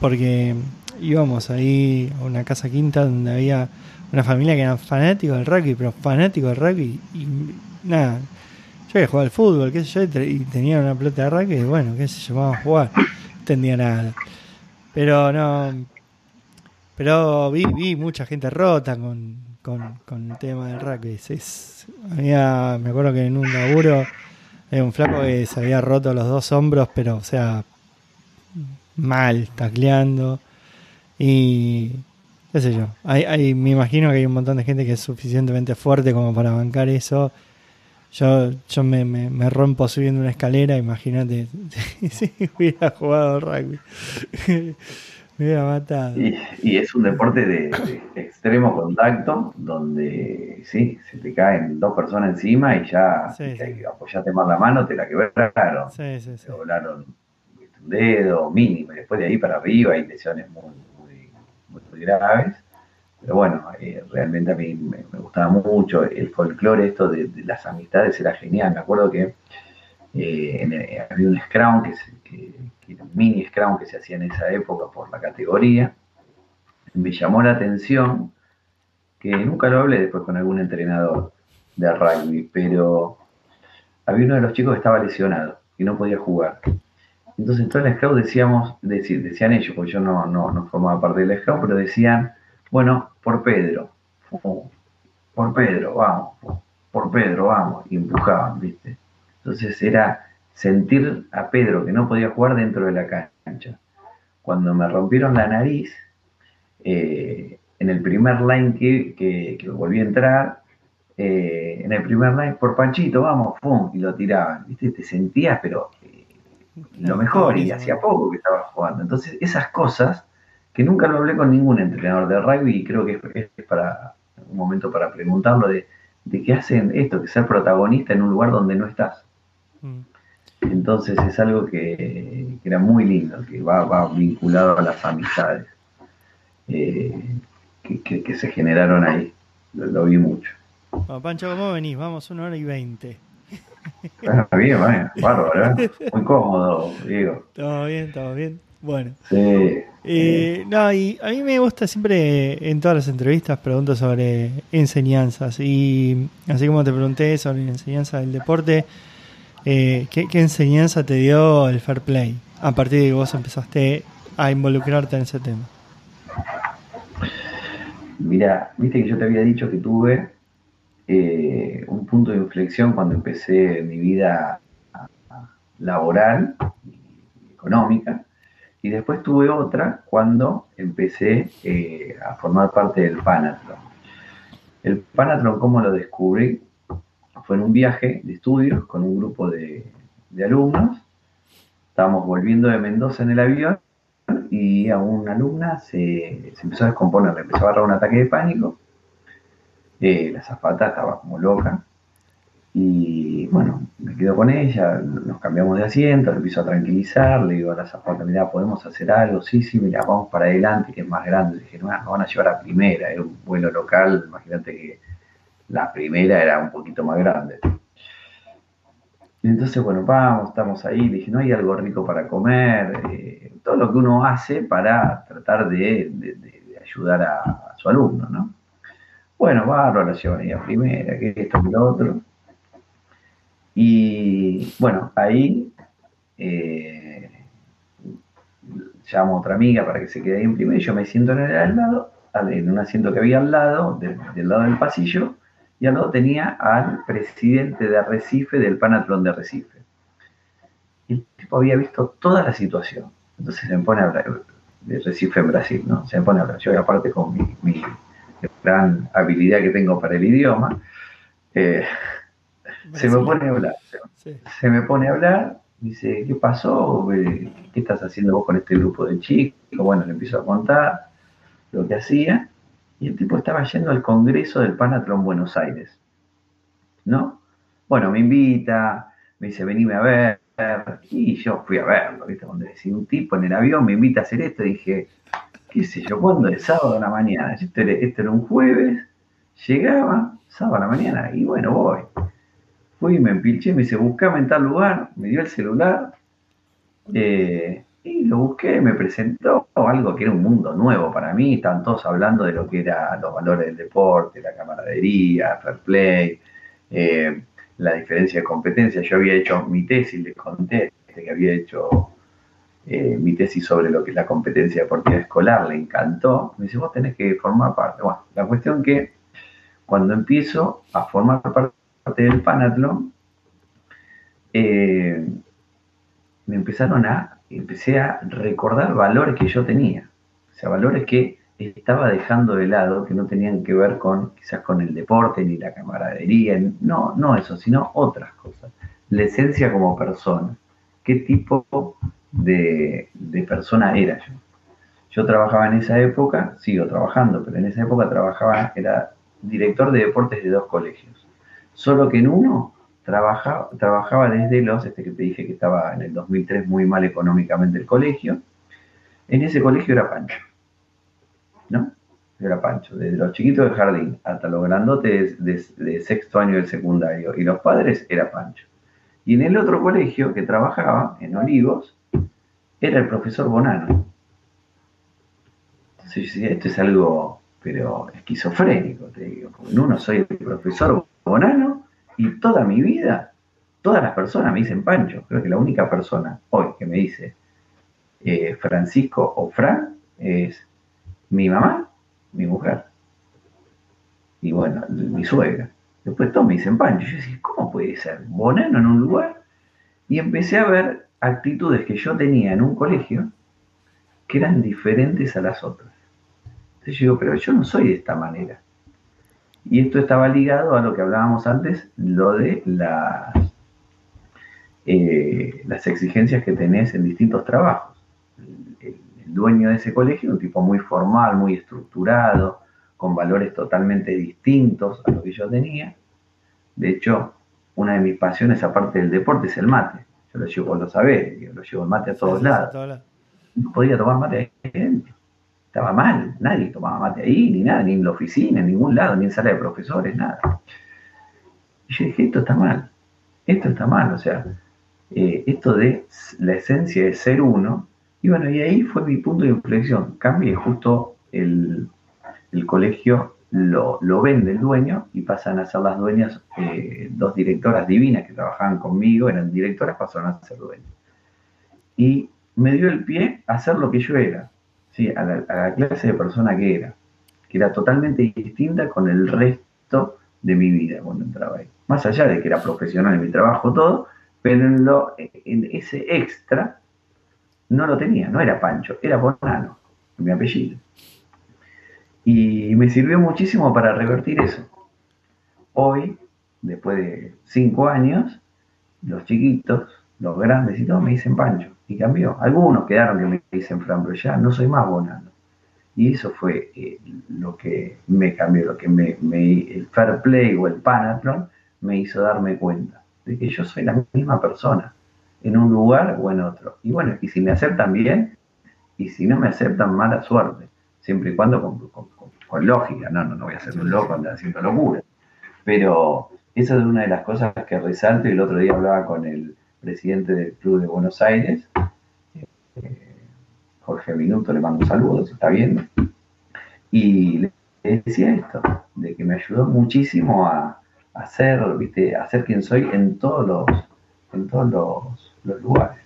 porque íbamos ahí a una casa quinta donde había una familia que eran fanáticos del rugby, pero fanáticos del rugby. Y nada, yo había jugado al fútbol, qué sé yo, y tenía una pelota de rugby, y bueno, qué sé yo, a jugar. No entendía nada. Pero no, pero vi, vi mucha gente rota con, con, el tema del rugby. Es, había, me acuerdo que en un laburo había un flaco que se había roto los dos hombros, pero, o sea, mal, tacleando. Y qué sé yo. Me imagino que hay un montón de gente que es suficientemente fuerte como para bancar eso. Yo, yo me, me, rompo subiendo una escalera, imagínate si hubiera jugado rugby. Y, es un deporte de, extremo contacto, donde sí, se te caen dos personas encima y ya sí, apoyaste más la mano, te la quebraron. Sí, te volaron un dedo mínimo, y después de ahí para arriba hay lesiones muy, muy, graves. Pero bueno, eh, realmente a mí me, gustaba mucho el folclore, esto de, las amistades era genial. Me acuerdo que eh, había un scrum que, que, mini scrum que se hacía en esa época por la categoría, me llamó la atención que nunca lo hablé después con algún entrenador de rugby, pero había uno de los chicos que estaba lesionado y no podía jugar. Entonces, toda la scout decíamos, decían ellos, porque yo no, no, formaba parte de la scout, pero decían, bueno, por Pedro, por Pedro, vamos, por Pedro, vamos, y empujaban, ¿viste? Entonces era sentir a Pedro que no podía jugar dentro de la cancha. Cuando me rompieron la nariz, eh, en el primer line que, que, volví a entrar, eh, en el primer line, por Panchito, vamos, ¡pum! y lo tiraban, ¿viste? Te sentías, pero eh, lo mejor, y hacía poco que estaba jugando. Entonces, esas cosas que nunca lo hablé con ningún entrenador de rugby y creo que es, para un momento para preguntarlo de, de qué hacen esto, que ser protagonista en un lugar donde no estás. Entonces es algo que, era muy lindo, que va, vinculado a las amistades eh, que, se generaron ahí. Lo, vi mucho. Pancho, ¿cómo venís? Vamos, una hora y veinte. Bueno, bien, bien, bárbaro, ¿eh? Muy cómodo, Diego. Todo bien, todo bien. Bueno. Sí. Eh, no, y a mí me gusta siempre en todas las entrevistas pregunto sobre enseñanzas. Y así como te pregunté sobre la enseñanza del deporte, eh, ¿qué, enseñanza te dio el fair play a partir de que vos empezaste a involucrarte en ese tema? Mira, viste que yo te había dicho que tuve eh, un punto de inflexión cuando empecé mi vida laboral y económica y después tuve otra cuando empecé eh, a formar parte del Panathlon. El Panathlon, ¿cómo lo descubrí? Fue en un viaje de estudios con un grupo de, alumnos. Estábamos volviendo de Mendoza en el avión y a una alumna se, empezó a descomponer, le empezó a agarrar un ataque de pánico. Eh, la zafata estaba como loca y bueno, me quedo con ella, nos cambiamos de asiento, le empiezo a tranquilizar, le digo a la zapata, mira, ¿podemos hacer algo? Sí, sí, mira, vamos para adelante, que es más grande. Le dije, no, nos van a llevar a primera, era un vuelo local, imagínate que la primera era un poquito más grande. entonces, bueno, vamos, estamos ahí, dije, no hay algo rico para comer, eh, todo lo que uno hace para tratar de, ayudar a, su alumno, ¿no? Bueno, barro, la llevan ahí a primera, que esto, que lo otro. Y bueno, ahí eh, llamo a otra amiga para que se quede ahí en primero y yo me siento en el al lado, en un asiento que había al lado, del lado del pasillo, y al lado tenía al presidente de Arrecife del Panatlón de Arrecife. Y el tipo había visto toda la situación. Entonces se me pone a hablar de Recife en Brasil, ¿no? Se me pone a hablar. Yo, aparte con mi, gran habilidad que tengo para el idioma, eh, se me pone a hablar. Se, me pone a hablar, dice, ¿qué pasó? ¿Qué estás haciendo vos con este grupo de chicos? Bueno, le empiezo a contar lo que hacía. Y el tipo estaba yendo al Congreso del Panatron Buenos Aires. ¿No? Bueno, me invita, me dice, venime a ver. Y yo fui a verlo, ¿viste? Cuando decía un tipo en el avión me invita a hacer esto, dije, qué sé yo, ¿cuándo? El sábado a la mañana. Esto era, esto era un jueves, llegaba, sábado a la mañana, y bueno, voy. Fui, me empilché, me dice, buscame en tal lugar, me dio el celular, eh, y lo busqué, me presentó algo que era un mundo nuevo para mí, estaban todos hablando de lo que eran los valores del deporte, la camaradería, fair play, eh, la diferencia de competencia. Yo había hecho mi tesis, les conté que había hecho eh, mi tesis sobre lo que es la competencia deportiva escolar, le encantó. Me dice, vos tenés que formar parte. Bueno, la cuestión que cuando empiezo a formar parte parte del Panatlón, eh, me empezaron a, empecé a recordar valores que yo tenía, o sea, valores que estaba dejando de lado, que no tenían que ver con quizás con el deporte ni la camaradería, no, no eso, sino otras cosas. La esencia como persona, qué tipo de, de persona era yo. Yo trabajaba en esa época, sigo trabajando, pero en esa época trabajaba, era director de deportes de dos colegios Solo que en uno trabajaba, desde los, este que te dije que estaba en el 2003 muy mal económicamente el colegio, en ese colegio era Pancho, ¿no? Era Pancho, desde los chiquitos del jardín hasta los grandotes de, sexto año del secundario, y los padres era Pancho. Y en el otro colegio que trabajaba, en Olivos, era el profesor Bonano. Entonces esto es algo pero esquizofrénico, te digo. Porque en uno soy el profesor y toda mi vida, todas las personas me dicen Pancho. Creo que la única persona hoy que me dice eh, Francisco o Fran es mi mamá, mi mujer. Y bueno, mi suegra. Después todos me dicen Pancho. Yo decía, ¿cómo puede ser? Bonano en un lugar. Y empecé a ver actitudes que yo tenía en un colegio que eran diferentes a las otras. Entonces yo digo, pero yo no soy de esta manera. Y esto estaba ligado a lo que hablábamos antes, lo de las, eh, las exigencias que tenés en distintos trabajos. El, el dueño de ese colegio, un tipo muy formal, muy estructurado, con valores totalmente distintos a lo que yo tenía. De hecho, una de mis pasiones, aparte del deporte, es el mate. Yo lo llevo, lo sabés, yo lo llevo el mate a todos lados. No podía tomar mate ahí dentro. Estaba mal, nadie tomaba mate ahí, ni nada, ni en la oficina, en ningún lado, ni en sala de profesores, nada. Y yo dije, esto está mal, esto está mal, o sea, eh, esto de la esencia de ser uno, y bueno, y ahí fue mi punto de inflexión. Cambié justo el, el colegio, lo, lo, vende el dueño y pasan a ser las dueñas eh, dos directoras divinas que trabajaban conmigo, eran directoras, pasaron a ser dueñas. Y me dio el pie a hacer lo que yo era, ¿sí? a, la, clase de persona que era, que era totalmente distinta con el resto de mi vida cuando entraba ahí. Más allá de que era profesional en mi trabajo, todo, pero en, lo, en ese extra no lo tenía, no era Pancho, era Bonano, mi apellido. Y me sirvió muchísimo para revertir eso. Hoy, después de cinco años, los chiquitos, los grandes y todos me dicen Pancho. Y cambió. Algunos quedaron que me dicen Fran, pero ya no soy más Bonano. Y eso fue eh, lo que me cambió, lo que me, me, el fair play o el panathlon me hizo darme cuenta de que yo soy la misma persona en un lugar o en otro. Y bueno, y si me aceptan bien, y si no me aceptan, mala suerte, siempre y cuando con, con, con, con lógica, no, no, no voy a ser un loco andar haciendo locura. Pero esa es una de las cosas que resalto y el otro día hablaba con el presidente del Club de Buenos Aires, eh, Jorge Minuto, le mando saludos, está viendo, y le decía esto, de que me ayudó muchísimo a, a ser, viste, a quien soy en todos los, en todos los, los lugares.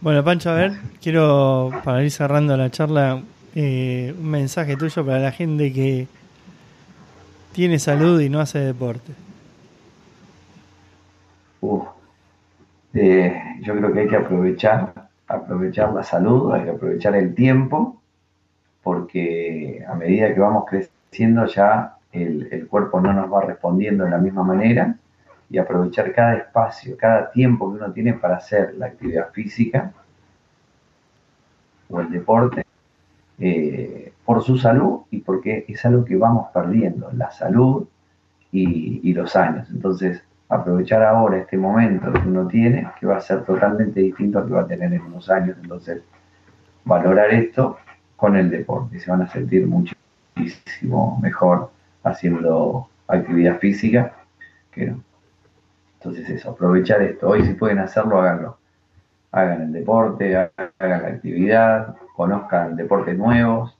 Bueno, Pancho, a ver, quiero para ir cerrando la charla, eh, un mensaje tuyo para la gente que tiene salud y no hace deporte. Uh, yo creo que hay que aprovechar, aprovechar la salud, hay que aprovechar el tiempo, porque a medida que vamos creciendo ya el, el cuerpo no nos va respondiendo de la misma manera y aprovechar cada espacio, cada tiempo que uno tiene para hacer la actividad física o el deporte eh, por su salud y porque es algo que vamos perdiendo, la salud y, y, los años. Entonces, aprovechar ahora este momento que uno tiene, que va a ser totalmente distinto al que va a tener en unos años. Entonces, valorar esto con el deporte. Se van a sentir muchísimo mejor haciendo actividad física que no. Entonces eso, aprovechar esto. Hoy si pueden hacerlo, háganlo. Hagan el deporte, hagan la actividad, conozcan deportes nuevos,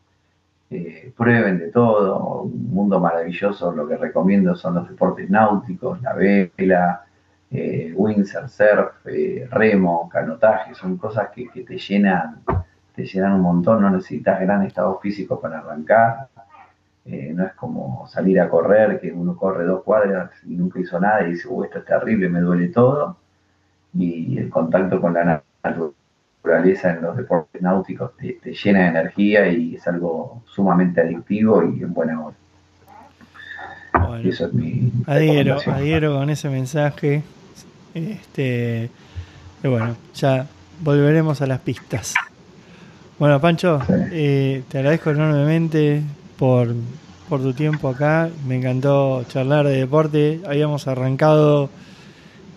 eh, prueben de todo. Un mundo maravilloso, lo que recomiendo son los deportes náuticos, la vela, eh, windsurf, surf, eh, remo, canotaje, son cosas que, que, te llenan, te llenan un montón, no necesitas gran estado físico para arrancar, no es como salir a correr, que uno corre dos cuadras y nunca hizo nada y dice, oh, esto es terrible, me duele todo. Y el contacto con la naturaleza en los deportes náuticos te, te llena de energía y es algo sumamente adictivo y en buena hora. Bueno, y eso es mi adhiero, adhiero con ese mensaje. Este, y bueno, ya volveremos a las pistas. Bueno, Pancho, sí. eh, te agradezco enormemente por, por tu tiempo acá. Me encantó charlar de deporte. Habíamos arrancado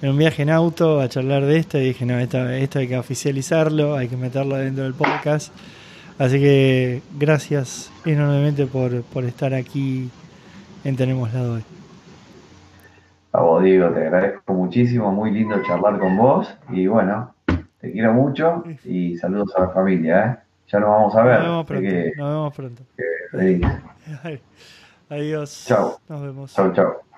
en un viaje en auto a charlar de esto y dije, no, esto, esto hay que oficializarlo, hay que meterlo dentro del podcast. Así que gracias enormemente por, por estar aquí en Tenemos Lado hoy. A vos, Diego, te agradezco muchísimo, muy lindo charlar con vos y bueno, te quiero mucho y saludos a la familia. ¿eh? ya nos vamos a ver. Nos vemos pronto. Que, nos vemos pronto. que, Adiós. Chao. Nos vemos. Chau, chau.